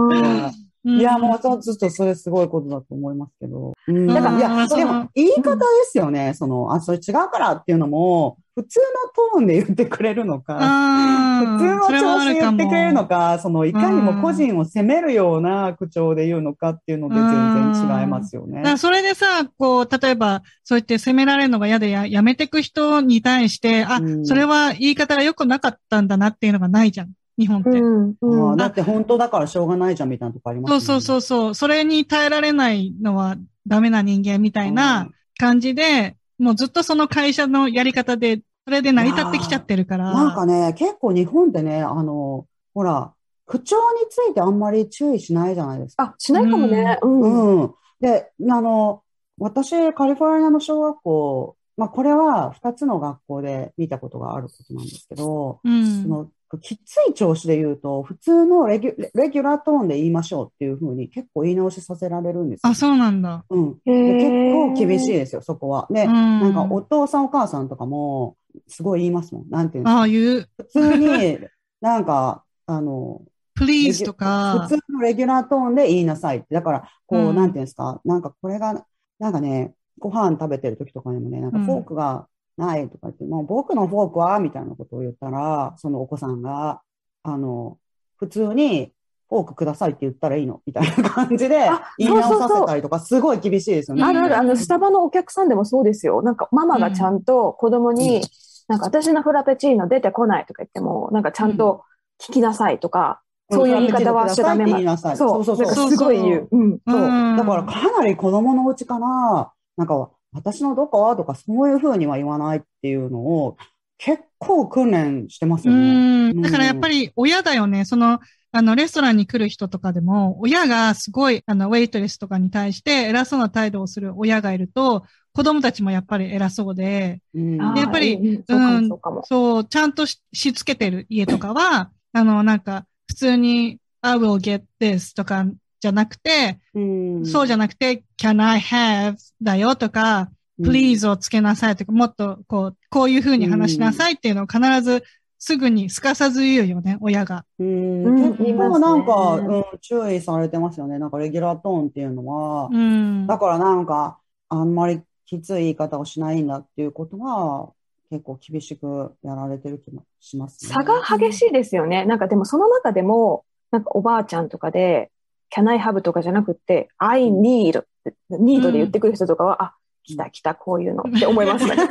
な。いや、もう、そうずっとそれすごいことだと思いますけど。うん、だからいや、でも、言い方ですよね。その、あ、それ違うからっていうのも、普通のトーンで言ってくれるのか、あ普通の調子で言ってくれるのか、そのいかにも個人を責めるような口調で言うのかっていうので全然違いますよねだか。らそれでさ、こう、例えば、そうやって責められるのが嫌でややめてく人に対して、あ、うんそれは言い方が良くなかったんだなっていうのがないじゃん。日本って。うんうんああだって本当だからしょうがないじゃんみたいなとこありますそうそうそうそう。それに耐えられないのはダメな人間みたいな感じで、もうずっとその会社のやり方で、それで成り立ってきちゃってるから。なんかね、結構日本ってね、あの、ほら、口調についてあんまり注意しないじゃないですか。あ、しないかもね。うん。うん。で、あの、私、カリフォルニアの小学校、まあ、これは2つの学校で見たことがあることなんですけど、うん。そのきつい調子で言うと、普通のレギュレギュラートーンで言いましょうっていうふうに結構言い直しさせられるんですよ。あ、そうなんだ。うん。結構厳しいですよ、そこは。で、うん。なんかお父さんお母さんとかも、すごい言いますもん。なんていう。ああいう、普通に、なんか、あの、please とか普。通のレギュラートーンで言いなさいって。だから、こう、うんなんていうんですか、なんかこれが、なんかね、ご飯食べてる時とかにもね、なんかうん。フォークがないとか言って、もう僕のフォークはみたいなことを言ったら、そのお子さんが、あの、普通に、フォークくださいって言ったらいいのみたいな感じであ言い直させたりとか、すごい厳しいですよね。あるある、あの、スタバのお客さんでもそうですよ。なんか、ママがちゃんと子供に、なんか、私のフラペチーノ出てこないとか言っても、なんか、ちゃんと聞きなさいとか、そういう言い方はしちゃダメなそう、そうそう。すごい言う。うん。そう。うん。だからかなり子供のうちから、なんか、私のどことかそういうふうには言わないっていうのを結構訓練してますうよね。ん。だからやっぱり親だよね。その、あの、レストランに来る人とかでも、親がすごい、あの、ウェイトレスとかに対して偉そうな態度をする親がいると、子供たちもやっぱり偉そうで、うんでやっぱりうんそうちゃんとししつけてる家とかは、あの、なんか、普通に、I will get this とかじゃなくて、うんそうじゃなくて、can I have だよとか、please をつけなさいとか、もっと、こう、こういう風に話しなさいっていうのを必ず、すぐにすかさず言うよね、親が。うんうん結構なんか、うん、注意されてますよね。なんかレギュラートーンっていうのはう。ん。だからなんか、あんまりきつい言い方をしないんだっていうことは、結構厳しくやられてる気もしますね。差が激しいですよね。なんかでもその中でも、なんかおばあちゃんとかで、can I have とかじゃなくて、I need need で言ってくる人とかは、あ、来た来た、こういうのって思いますね。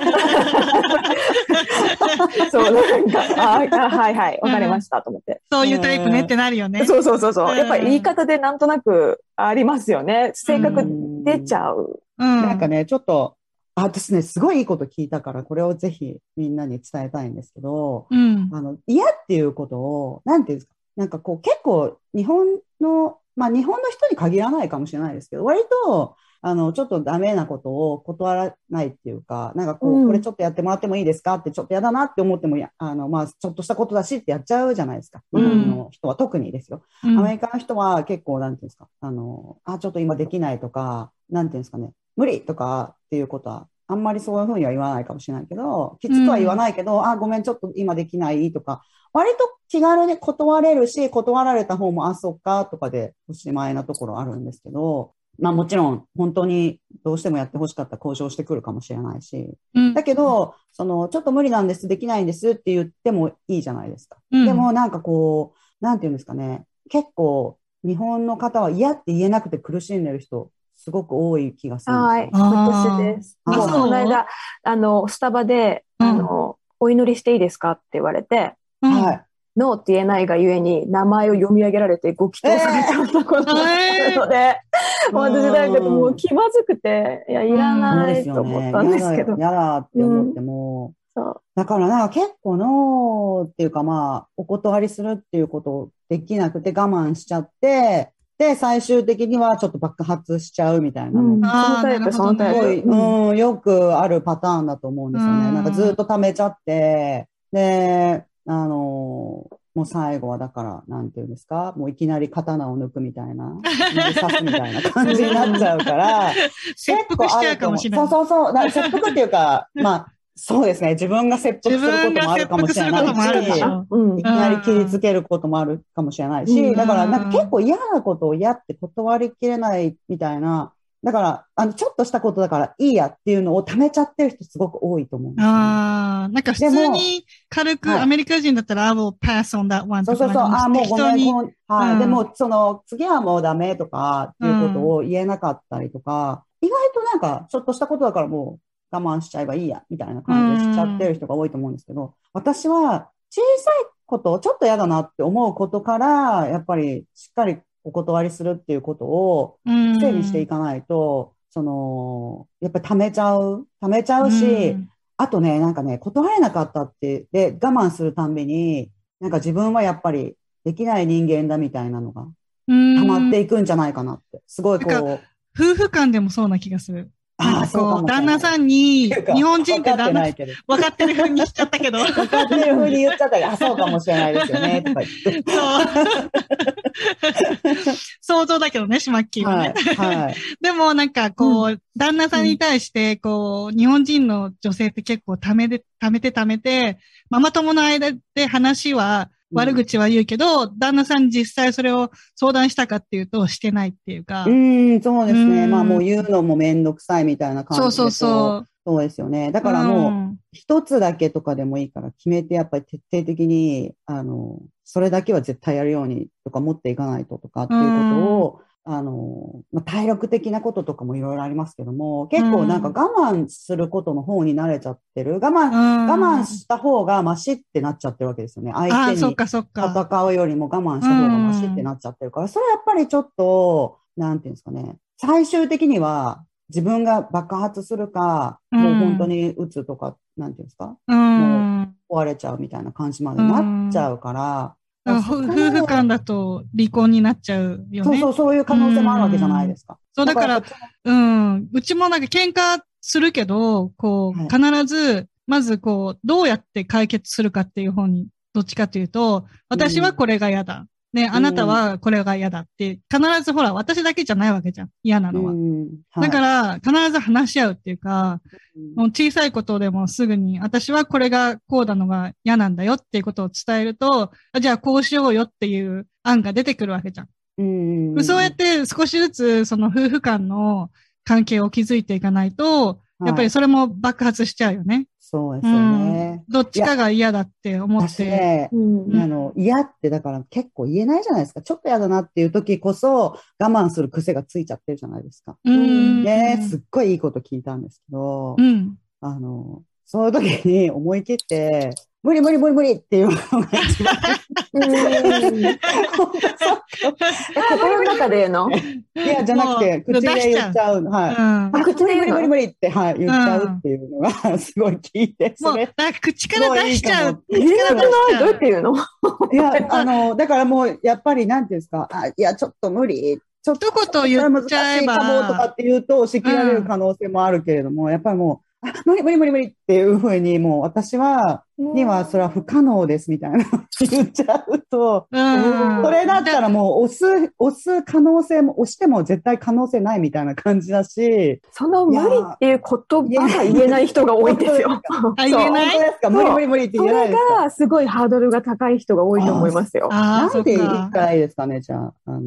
そう、なんか、ああ、はいはい、わかりましたと思って。そういうタイプねってなるよね。そうそうそうそうう。んやっぱり言い方でなんとなくありますよね。性格出ちゃう。うん。なんかね、ちょっと、あ私ね、すごいいいこと聞いたから、これをぜひみんなに伝えたいんですけど、うん。あの、嫌っていうことを、なんていうんですか、なんかこう、結構、日本の、まあ、日本の人に限らないかもしれないですけど、割と、あの、ちょっとダメなことを断らないっていうか、なんかこう、うん。これちょっとやってもらってもいいですか？って、ちょっとやだなって思ってもや、あの、まあ、ちょっとしたことだしってやっちゃうじゃないですか。日本の人は特にですよ。うん。アメリカの人は結構、なんていうんですか、あの、あ、ちょっと今できないとか、なんていうんですかね、無理とかっていうことは、あんまりそういうふうには言わないかもしれないけど、きつくは言わないけど、あ、ごめん、ちょっと今できないとか、割と気軽に断れるし、断られた方も、あ、そっか、とかでおしまいなところあるんですけど、まあもちろん、本当にどうしてもやってほしかったら交渉してくるかもしれないし、うん。だけど、その、ちょっと無理なんです、できないんですって言ってもいいじゃないですか。うん。でもなんかこう、なんていうんですかね、結構日本の方は嫌って言えなくて苦しんでる人、すごく多い気がするんですよ。はい、私です。あもうそうこの間、あの、スタバで、あの、お祈りしていいですかって言われて、うんはい。ノーって言えないがゆえに、名前を読み上げられてご祈祷されちゃったことがあるので、もう私なんかもう気まずくて、いや、いらない。と思ったんですけど。嫌だ、嫌だって思っても、そうだからなんか結構ノーっていうかまあ、お断りするっていうことできなくて我慢しちゃって、で、最終的にはちょっと爆発しちゃうみたいなのうん、そのタイプ、すごい。うんうん、よくあるパターンだと思うんですよね。うんなんかずっと溜めちゃって、で、あのもう最後はだから、なんていうんですか、もういきなり刀を抜くみたいな、刺すみたいな感じになっちゃうから、切腹しちゃうかもしれない。そうそうそう。切腹っていうか、まあ、そうですね。自分が切腹自することもあるかもしれないし。うんいきなり切りつけることもあるかもしれないし、うんだからなんか結構嫌なことを嫌って断りきれないみたいなだから、あの、ちょっとしたことだからいいやっていうのを貯めちゃってる人すごく多いと思うんですよね、ああ、なんか普通に軽くはい。アメリカ人だったら、I will pass on that one そうそうそう、ああ、もうごめん、に。このはい、うん。でも、その、次はもうダメとかっていうことを言えなかったりとか、意外となんか、ちょっとしたことだからもう我慢しちゃえばいいや、みたいな感じでしちゃってる人が多いと思うんですけど、私は小さいこと、ちょっと嫌だなって思うことから、やっぱりしっかりお断りするっていうことをうん整理していかないと、その、やっぱり溜めちゃう、溜めちゃうし、あとね、なんかね、断れなかったって、で、我慢するたんびに、なんか自分はやっぱりできない人間だみたいなのがうん溜まっていくんじゃないかなって。すごいこう、夫婦間でもそうな気がする。ああ、そう旦那さんに、日本人って分かって旦那。分かってる風にしちゃったけど。そう。分かってる風に言っちゃったけど、あ、そうかもしれないですよね、とか言って。想像だけどね、シマッキーはね。はい、はい。でもなんかこう、旦那さんに対して、こう、日本人の女性って結構ためで、ためてためて、ママ友の間で話は、悪口は言うけど、旦那さんに実際それを相談したかっていうと、してないっていうか。うーん、そうですね。うんまあもう言うのもめんどくさいみたいな感じで。そうそうそう。そうですよね。だからもう、ん一つだけとかでもいいから決めて、やっぱり徹底的に、あの、それだけは絶対やるようにとか持っていかないととかっていうことを、あの、まあ、体力的なこととかもいろいろありますけども、結構なんか我慢することの方に慣れちゃってる。我慢、我慢した方がマシってなっちゃってるわけですよね。相手にそっかそっか。戦うよりも我慢した方がマシってなっちゃってるから、それやっぱりちょっと、なんていうんですかね。最終的には自分が爆発するか、うんもう本当に打つとか、なんていうんですか？うん。壊れちゃうみたいな感じまでなっちゃうから夫婦間だと離婚になっちゃうよね。そうそう、そういう可能性もあるわけじゃないですか。そう、だから、うん。うちもなんか喧嘩するけど、こう、はい必ず、まずこう、どうやって解決するかっていう方に、どっちかというと、私はこれが嫌だ。ね、あなたはこれが嫌だって、必ずほら、私だけじゃないわけじゃん。嫌なのは。うんだから、必ず話し合うっていうか、うんもう小さいことでもすぐに、私はこれがこうなのが嫌なんだよっていうことを伝えると、あじゃあこうしようよっていう案が出てくるわけじゃん。うんそうやって少しずつその夫婦間の関係を築いていかないと、やっぱりそれも爆発しちゃうよね。そうですよね。どっちかが嫌だって思って。私ね、うんあの、嫌ってだから結構言えないじゃないですか。ちょっと嫌だなっていう時こそ我慢する癖がついちゃってるじゃないですか。うん。ね、すっごいいいこと聞いたんですけど、うん。あの、そういう時に思い切って、無理無理無理無理っていうのが一番、心の中で言うのいや、じゃなくて、口で言っちゃう。はい。口で無理無理無理って、はい、言っちゃうっていうのが、すごい聞いて、も、そうれ、だか口から出しちゃう。えどうやって言うのいや、あの、だからもう、やっぱり、なんていうんですか、あ、いや、ちょっと無理。ちょっと言言っちゃえば難しいかもとかって言うと、押し切られる可能性もあるけれども、やっぱりもう、無理無理無理無理っていうふうに、もう私は、にはそれは不可能ですみたいな 言っちゃうと、うん。それだったらもう押す、押す可能性も、押しても絶対可能性ないみたいな感じだし、その無理っていう言葉が言えない人が多いんですよ。あ言えないですか？無理無理無理ってそれ言えないですか？がすごいハードルが高い人が多いと思いますよ。なんで言っか。たいですかね、じゃあ。あの、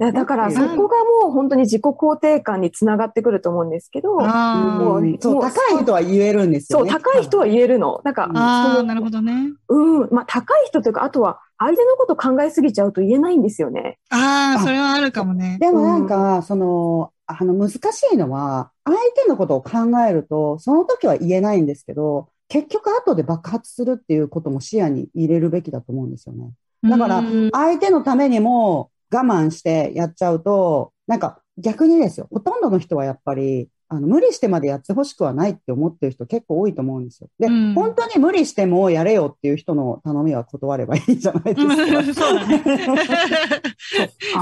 いやだからそこがもう本当に自己肯定感につながってくると思うんですけど、あもううんそう、高い人は言えるんですよそう、ね。高い人は言えるの。なんか、あなるほどね。うん、まあ高い人というか、あとは相手のこと考えすぎちゃうと言えないんですよね。ああ、あそれはあるかもね。でもなんか、その、あの、難しいのは、相手のことを考えると、その時は言えないんですけど、結局後で爆発するっていうことも視野に入れるべきだと思うんですよね。だからうん相手のためにも我慢してやっちゃうと、なんか逆にですよ、ほとんどの人はやっぱり、あの、無理してまでやってほしくはないって思ってる人結構多いと思うんですよ。で、うん本当に無理してもやれよっていう人の頼みは断ればいいじゃないですうん か。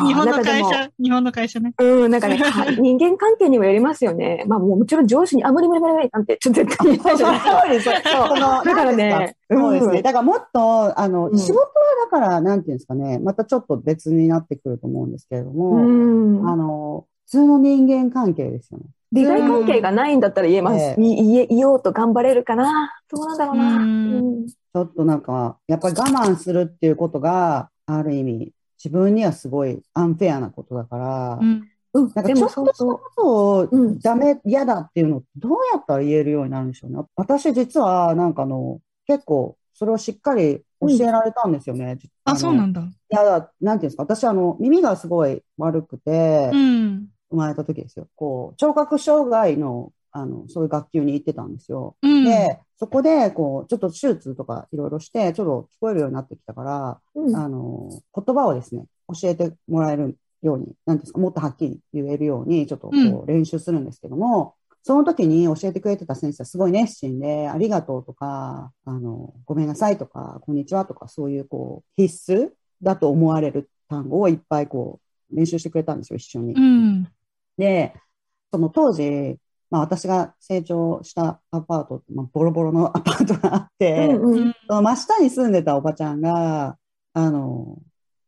日本の会社、日本の会社ね。うん、なんかね、か 人間関係にもよりますよね。まあもうもちろん上司に、あ、無理無理無理無理なんて、ちょっと絶対言えないじゃないですか。そうです。そうだからねそうですね。うんだからもっと、あの、うん仕事はだから、なんていうんですかね、またちょっと別になってくると思うんですけれども、うんあの、普通の人間関係ですよね。利害関係がないんだったら言えます。ええい言え言おうと頑張れるかなどうなんだろうな。うんうんちょっとなんか、やっぱり我慢するっていうことが、ある意味、自分にはすごいアンフェアなことだから、うんうん、なんかでもちょっとしたそうことをうんダメ、嫌だっていうのどうやったら言えるようになるんでしょうね。私実はなんかあの、結構それをしっかり教えられたんですよね。あ、そうなんだ。だ。いや、なんていうんですか、私あの、耳がすごい悪くて、うん。生まれた時ですよ。こう、聴覚障害の、あの、そういう学級に行ってたんですよ。うん。で、そこで、こう、ちょっと手術とかいろいろして、ちょっと聞こえるようになってきたから、うんあの、言葉をですね、教えてもらえるように、なんですか、もっとはっきり言えるように、ちょっとこうんう練習するんですけども、その時に教えてくれてた先生はすごい熱心で、ありがとうとか、あの、ごめんなさいとか、こんにちはとか、そういうこう、必須だと思われる単語をいっぱいこう、練習してくれたんですよ、一緒にう。ん。で、その当時、まあ私が成長したアパートまあ、ボロボロの アパートがあって、うんうん。その真下に住んでたおばちゃんが、あの、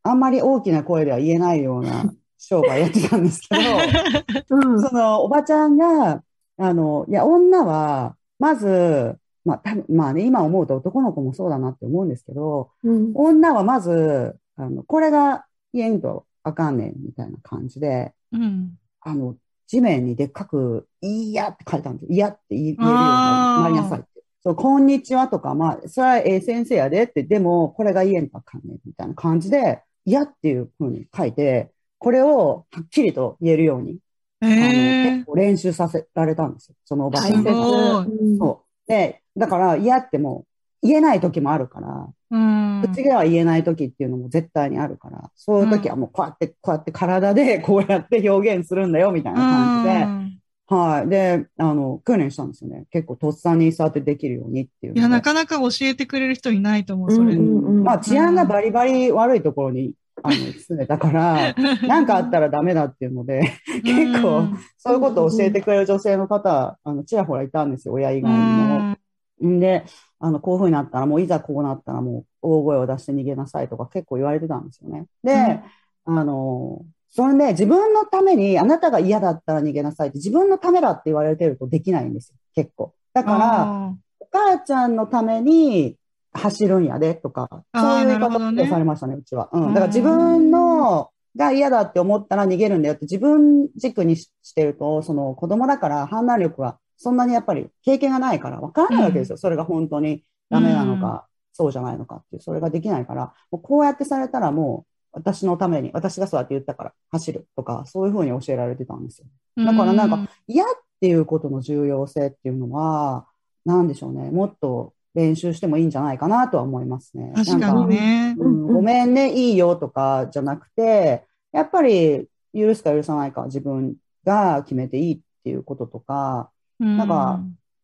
あんまり大きな声では言えないような 商売やってたんですけど、うん。そのおばちゃんが、あの、いや、女は、まず、まあ、多分まあね、今思うと男の子もそうだなって思うんですけど、うん。女はまず、あの、これが言えんとあかんねん、みたいな感じで、うん。あの、地面にでっかく、いやって書いたんですよ。いやって言えるようになりなさいって。そう、こんにちはとか、まあ、それはええ先生やでって、でも、これが言えんとあかんねん、みたいな感じで、いやっていう風に書いて、これをはっきりと言えるように、えあの、え結構練習させられたんですよ。そのおばち大切。ゃんそう。で、だから、嫌ってもう、言えない時もあるから、うん。口では言えない時っていうのも絶対にあるから、そういう時はもうこうやって、こうやって体で こうやって表現するんだよ、みたいな感じで、うんはい。で、あの、訓練したんですよね。結構とっさにそうやってできるようにっていう。いや、なかなか教えてくれる人いないと思う、それ。うんうんうんまあ治安がバリバリ悪いところに、あの、住んでたから、なんかあったらダメだっていうので、結構うんそういうことを教えてくれる女性の方、あの、ちらほらいたんですよ、親以外にも。んで、あの、こういう風になったら、もういざこうなったら、もう大声を出して逃げなさいとか結構言われてたんですよね。で、あの、それで自分のために、あなたが嫌だったら逃げなさいって、自分のためだって言われてるとできないんですよ、結構。だから、あお母ちゃんのために走るんやでとか、そういう言い方をされましたね、うちは。うん。うんだから自分のが嫌だって思ったら逃げるんだよって自分軸にししてると、その子供だから判断力はそんなにやっぱり経験がないから分からないわけですよ。それが本当にダメなのか、そうじゃないのかっていう、それができないから、もうこうやってされたらもう私のために、私がそうやって言ったから走るとか、そういうふうに教えられてたんですよ。ーだからなんか、嫌っていうことの重要性っていうのは、なんでしょうね。もっと練習してもいいんじゃないかなとは思いますね。確かにね。うんごめんね、いいよとかじゃなくて、やっぱり許すか許さないか自分が決めていいっていうこととか、なんか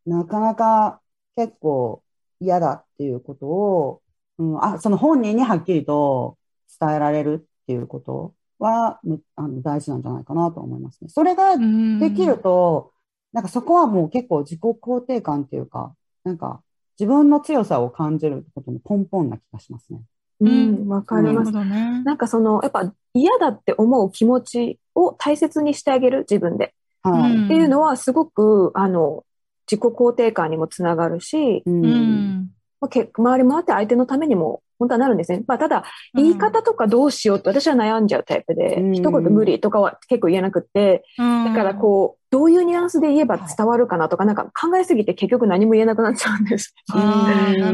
なかなか結構嫌だっていうことを、うん、あ、その本人にはっきりと伝えられるっていうことは、むあの大事なんじゃないかなと思いますね。それができると、なんかそこはもう結構自己肯定感っていうか、なんか自分の強さを感じることの根本な気がしますね。うん、わかりますね。なんかその、やっぱ嫌だって思う気持ちを大切にしてあげる、自分で。はい。うんっていうのはすごく、あの、自己肯定感にもつながるし、うんうん。まあ、け回り回って相手のためにも本当はなるんですね。まあ、ただ、言い方とかどうしようって私は悩んじゃうタイプで、うん一言無理とかは結構言えなくって、だだからこう、どういうニュアンスで言えば伝わるかなとか、なんか考えすぎて結局何も言えなくなっちゃうんです。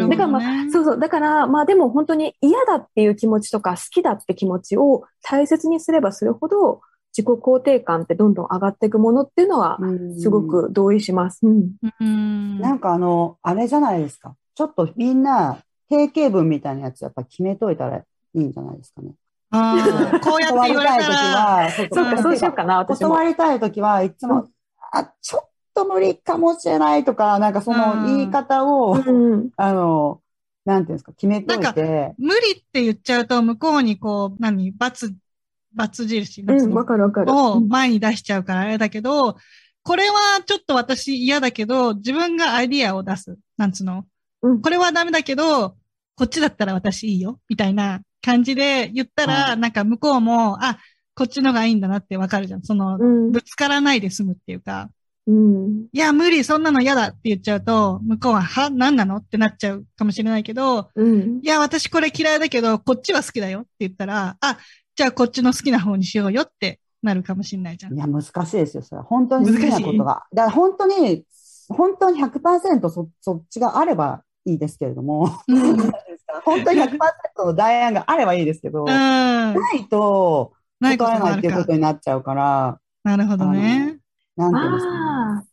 だからまあ、そうそう。だから、まあでも本当に嫌だっていう気持ちとか好きだって気持ちを大切にすればするほど、自己肯定感ってどんどん上がっていくものっていうのは、すごく同意します。うん。うん。なんかあの、あれじゃないですか。ちょっとみんな、定型文みたいなやつやっぱ決めといたらいいんじゃないですかね。あーこうやって断り言われたら、は、そうそうか、そうしようかな、私も。断りたいときはいつも、あ、ちょっと無理かもしれないとか、なんかその言い方を、うん。あの、なんていうんですか、決めといなんて、無理って言っちゃうと、向こうにこう、何、罰、罰印、うん、なんつうのわかるわかる。をうん前に出しちゃうからあれだけど、これはちょっと私嫌だけど、自分がアイディアを出す。なんつうの？うんこれはダメだけど、こっちだったら私いいよ。みたいな感じで言ったら、はなんか向こうも、あ、こっちのがいいんだなってわかるじゃん。その、うんぶつからないで済むっていうか、うん。いや、無理、そんなの嫌だって言っちゃうと、向こうは、は、何なの？ってなっちゃうかもしれないけど、うん。いや、私これ嫌いだけど、こっちは好きだよって言ったら、あ、じゃあこっちの好きな方にしようよってなるかもしれないじゃんい。や、難しいですよ、それは。本当に好きなことが。だから本当に、本当に100%そそっちがあればいいですけれども、うん。本当に100%の代案があればいいですけど、うん。ないとないこと断れないっていうこ。とになっちゃうから、なるほどね。なんていうんですかね。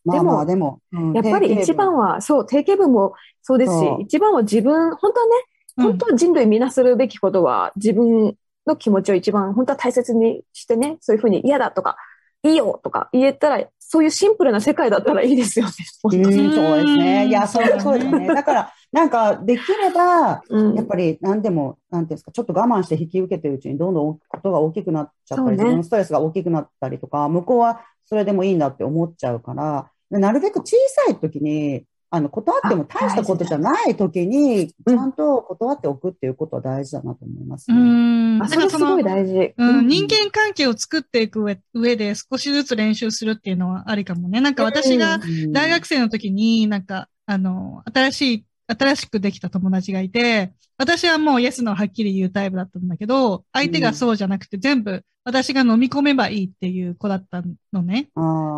まあまあ、ででも、うんも、やっぱり一番は、そう、定型文もそうですし一番は自分、本当はね、うん本当は人類みんなするべきことは、自分の気持ちを一番、本当は大切にしてね、そういうふうに嫌だとか、いいよとか言えたら、そういうシンプルな世界だったらいいですよね。本当にうん、そうですね。いや、そううんそうですね。だから、なんか、できれば、うんやっぱり何でも、なんていうんですか、ちょっと我慢して引き受けてるうちに、どんどんことが大きくなっちゃったり、ね自分のストレスが大きくなったりとか、向こうはそれでもいいんだって思っちゃうから、なるべく小さい時に、あの、断っても大したことじゃない時に、ちうんゃんと断っておくっていうことは大事だなと思いますうね。ん。あ、それすごい、大事。うん、人間関係を作っていく上上で少しずつ練習するっていうのはありかもね。なんか私がうん大学生の時になんか、あの、新しい、新しくできた友達がいて、私はもうイエスのはっきり言うタイプだったんだけど、相手がそうじゃなくて全部私が飲み込めばいいっていう子だったのね。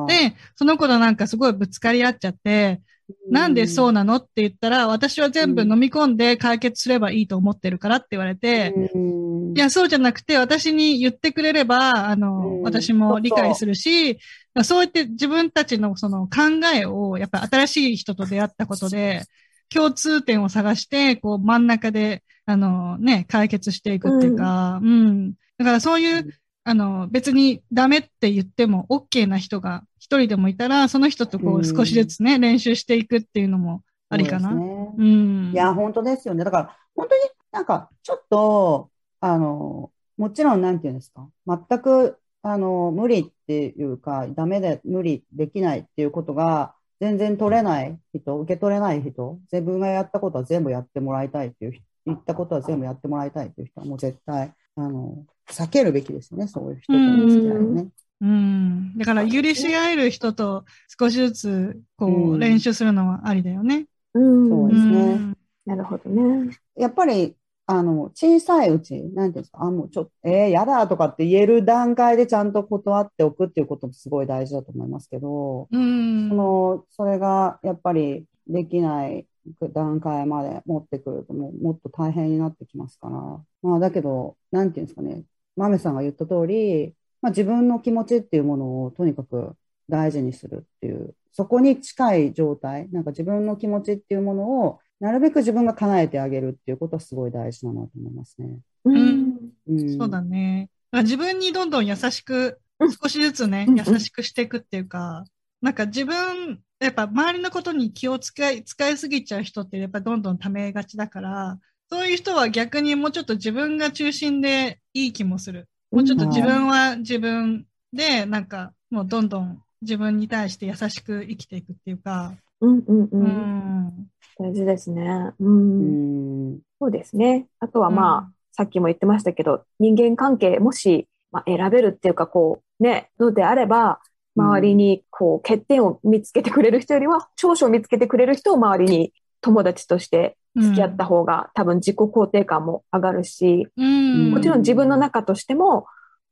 で、その子となんかすごいぶつかり合っちゃって、なんでそうなの？って言ったら、私は全部飲み込んで解決すればいいと思ってるからって言われて、うんいや、そうじゃなくて、私に言ってくれれば、あの、うん。私も理解するし、そうやって自分たちのその考えを、やっぱ新しい人と出会ったことで、共通点を探して、こう真ん中で、あのね、解決していくっていうか、うん。だからそういう、あの、別にダメって言っても OK な人が一人でもいたら、その人とこううん少しずつね、練習していくっていうのもありかな？そうねうん。いや、本当ですよね。だから、本当になんか、ちょっと、あの、もちろん、なんていうんですか、全く、あの、無理っていうか、ダメで、無理できないっていうことが、全然取れない人、受け取れない人、自分がやったことは全部やってもらいたいっていう人、言ったことは全部やってもらいたいっていう人は、もう絶対、あの、避けるべきですよね、そういう人との付き合いをね。うん。だから、許し合える人と少しずつ、こう練習するのはありだよね。うん。そうですねんなるほどね。やっぱり、あの、小さいうち、なんていうんですか、あ、もうちょっと、えー、やだとかって言える段階でちゃんと断っておくっていうこともすごい大事だと思いますけど、うん。その、それがやっぱりできない段階まで持ってくるともっと大変になってきますから。まあだけど、なんていうんですかね、マメさんが言った通り、まあ自分の気持ちっていうものをとにかく大事にするっていう、そこに近い状態、なんか自分の気持ちっていうものをなるべく自分が叶えてあげるっていうことはすごい大事だなと思いますね。うん。うん。そうだね。だ自分にどんどん優しくうん、少しずつね、うん優しくしていくっていうか、なんか自分、やっぱ周りのことに気を使い、使いすぎちゃう人ってやっぱどんどん溜めがちだから、そういう人は逆にもうちょっと自分が中心でいい気もする。もうちょっと自分は自分で、なんかもうどんどん自分に対して優しく生きていくっていうか、うんうんう。うんん。大事ですね。う。うんん。そうですね。あとはまあ、さっきも言ってましたけど、人間関係、もし、まあ、選べるっていうか、こう、ね、のであれば、周りに、こう、欠点を見つけてくれる人よりは、長所を見つけてくれる人を周りに友達として付き合った方が、多分自己肯定感も上がるし、うん。もちろん自分の中としても、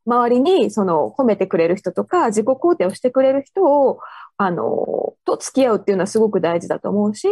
周りにその褒めてくれる人とか、自己肯定をしてくれる人を、あの、と付き合うっていうのはすごく大事だと思うし、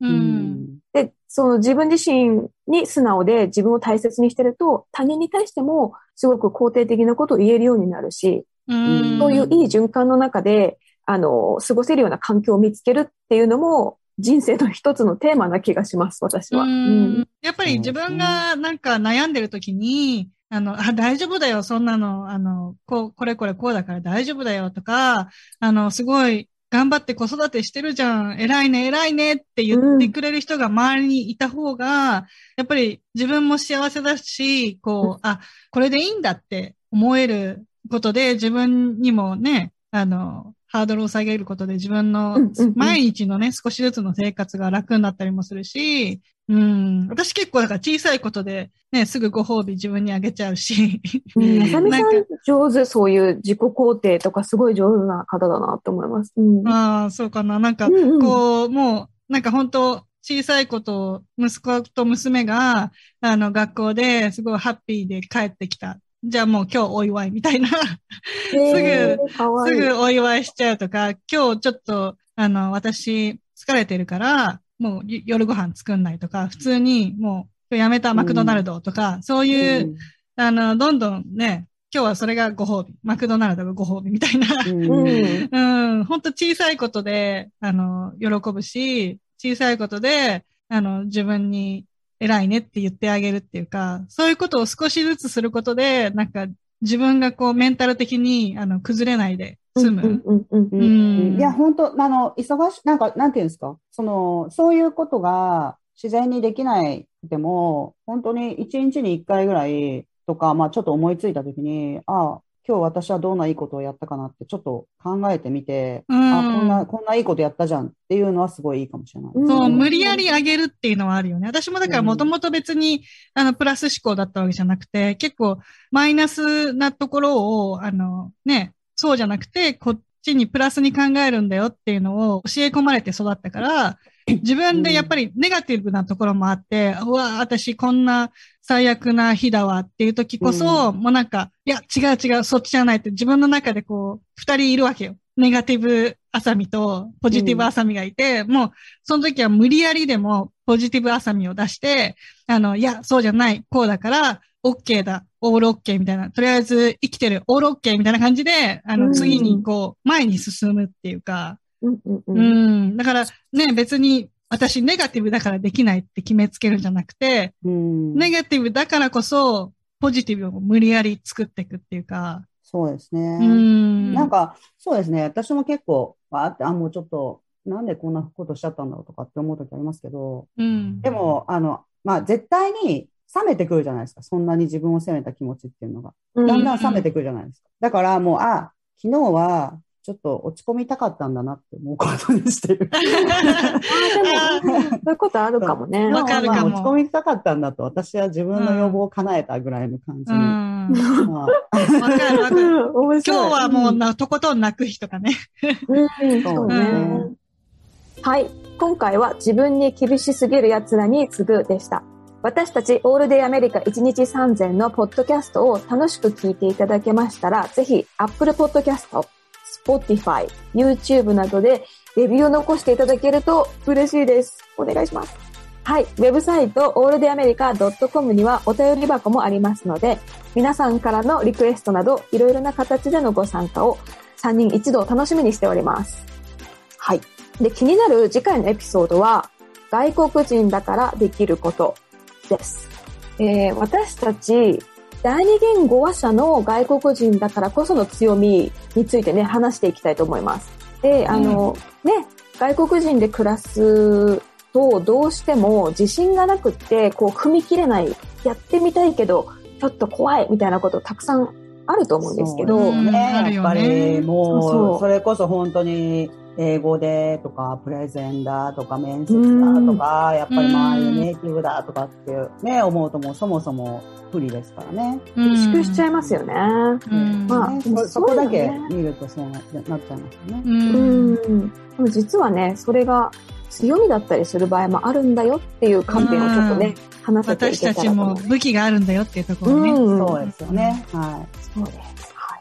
う。うんん。で、その自分自身に素直で自分を大切にしてると、他人に対してもすごく肯定的なことを言えるようになるし、うん。そういういい循環の中で、あの、過ごせるような環境を見つけるっていうのも、人生の一つのテーマな気がします、私は。ううん。んやっぱり自分がなんか悩んでる時に、あの、あ、大丈夫だよ、そんなの、あの、こう、これこれこうだから大丈夫だよとか、あの、すごい頑張って子育てしてるじゃん、偉いね、偉いねって言ってくれる人が周りにいた方が、やっぱり自分も幸せだし、こう、あ、これでいいんだって思えることで自分にもね、あの、ハードルを下げることで自分のうんうんうん毎日のね、少しずつの生活が楽になったりもするし、うん。私結構だから小さいことでね、すぐご褒美自分にあげちゃうし。うん。まさみさなんん上手、そういう自己肯定とかすごい上手な方だなと思います。うん。ああ、そうかな。なんか、うんうんこう、もう、なんか本当小さいことを息子と娘が、あの、学校ですごいハッピーで帰ってきたじゃあもう今日お祝いみたいな、すえーいいすぐお祝いしちゃうとか、今日ちょっと、あの、私疲れてるから、もうゆ夜ご飯作んないとか、普通にもうやめたマクドナルドとか、そういう、あの、どんどんね、今日はそれがご褒美。マクドナルドがご褒美みたいな。うんうん。うん、本当小さいことで、あの、喜ぶし、小さいことで、あの、自分に偉いねって言ってあげるっていうか、そういうことを少しずつすることで、なんか自分がこうメンタル的に、あの、崩れないで済む。いや、本当あの、忙し、なんか、なんていうんですか、その、そういうことが自然にできないでも、本当に一日に一回ぐらいとか、まあちょっと思いついたときに、ああ、今日私はどんないいことをやったかなってちょっと考えてみて、うんあ、こんな、こんないいことやったじゃんっていうのはすごいいいかもしれない。うんそう、無理やりあげるっていうのはあるよね。私もだからもともと別に、あの、プラス思考だったわけじゃなくて、結構マイナスなところを、あの、ね、そうじゃなくて、こっちにプラスに考えるんだよっていうのを教え込まれて育ったから、自分でやっぱりネガティブなところもあって、うわ、私こんな最悪な日だわっていう時こそ、もうなんか、いや、違う違う、そっちじゃないって自分の中でこう、二人いるわけよ。ネガティブあさみとポジティブあさみがいて、もうその時は無理やりでもポジティブあさみを出して、あの、いや、そうじゃない、こうだから、OK だ、オール OK みたいな、とりあえず生きてる、オール OK みたいな感じで、あの、うん。次にこう、前に進むっていうか、うんうんううんん、だからね、別に私ネガティブだからできないって決めつけるんじゃなくて、うん。ネガティブだからこそ、ポジティブを無理やり作っていくっていうか、そうですうね。ん。なんか、そうですね。私も結構、わーって、あ、もうちょっと、なんでこんなことしちゃったんだろうとかって思う時ありますけど、うん。でも、あの、まあ、絶対に冷めてくるじゃないですか。そんなに自分を責めた気持ちっていうのが。うんだんだん冷めてくるじゃないですか。だからもう、あ、昨日はちょっと落ち込みたかったんだなって思うことにしてる。あーでも、そういうことあるかもね。わかるかもまあ落ち込みたかったんだと、私は自分の要望を叶えたぐらいの感じうに。ん。まあ、わかるわかる。今日はもうな、とことん泣く日とかね。うん、そうね。はい。今回は自分に厳しすぎる奴らに次ぐでした。私たちオールデイアメリカ1日3000のポッドキャストを楽しく聞いていただけましたら、ぜひ Apple Podcast、Spotify、YouTube などでレビューを残していただけると嬉しいです。お願いします。はい。ウェブサイト alldayamerica.com にはお便り箱もありますので、皆さんからのリクエストなどいろいろな形でのご参加を3人一度楽しみにしております。はい。で、気になる次回のエピソードは、外国人だからできることです。えー私たち、第二言語話者の外国人だからこその強みについてね、話していきたいと思います。で、あの、ね、外国人で暮らすと、どうしても自信がなくって、こう、踏み切れない、やってみたいけど、ちょっと怖いみたいなことたくさんあると思うんですけど、ね、やっぱりねもう、それこそ本当に英語でとか、プレゼンだとか、面接だとか、やっぱり周りでネイティブだとかっていうね、思うともうそもそも不利ですからね。萎縮しちゃいますよね。うん。まあそそこだけ見るとそうななっちゃいますよね。う。うんん。でも実はね、それが強みだったりする場合もあるんだよっていう観点をちょっとね、話せてい私たち。も武器があるんだよっていうところね。うんそうですよね。はそうです。はい。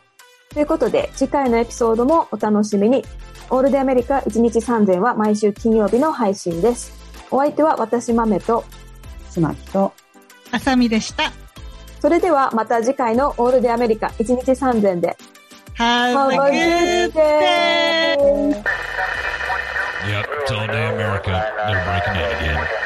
ということで、次回のエピソードもお楽しみに。オールデンアメリカ1日3000は毎週金曜日の配信です。お相手は私豆と、い。つまきと、あさみでした。それではまた次回のオールデンアメリカ1日3000で。Have a good day! Yep, it's all day America. They're breaking in again.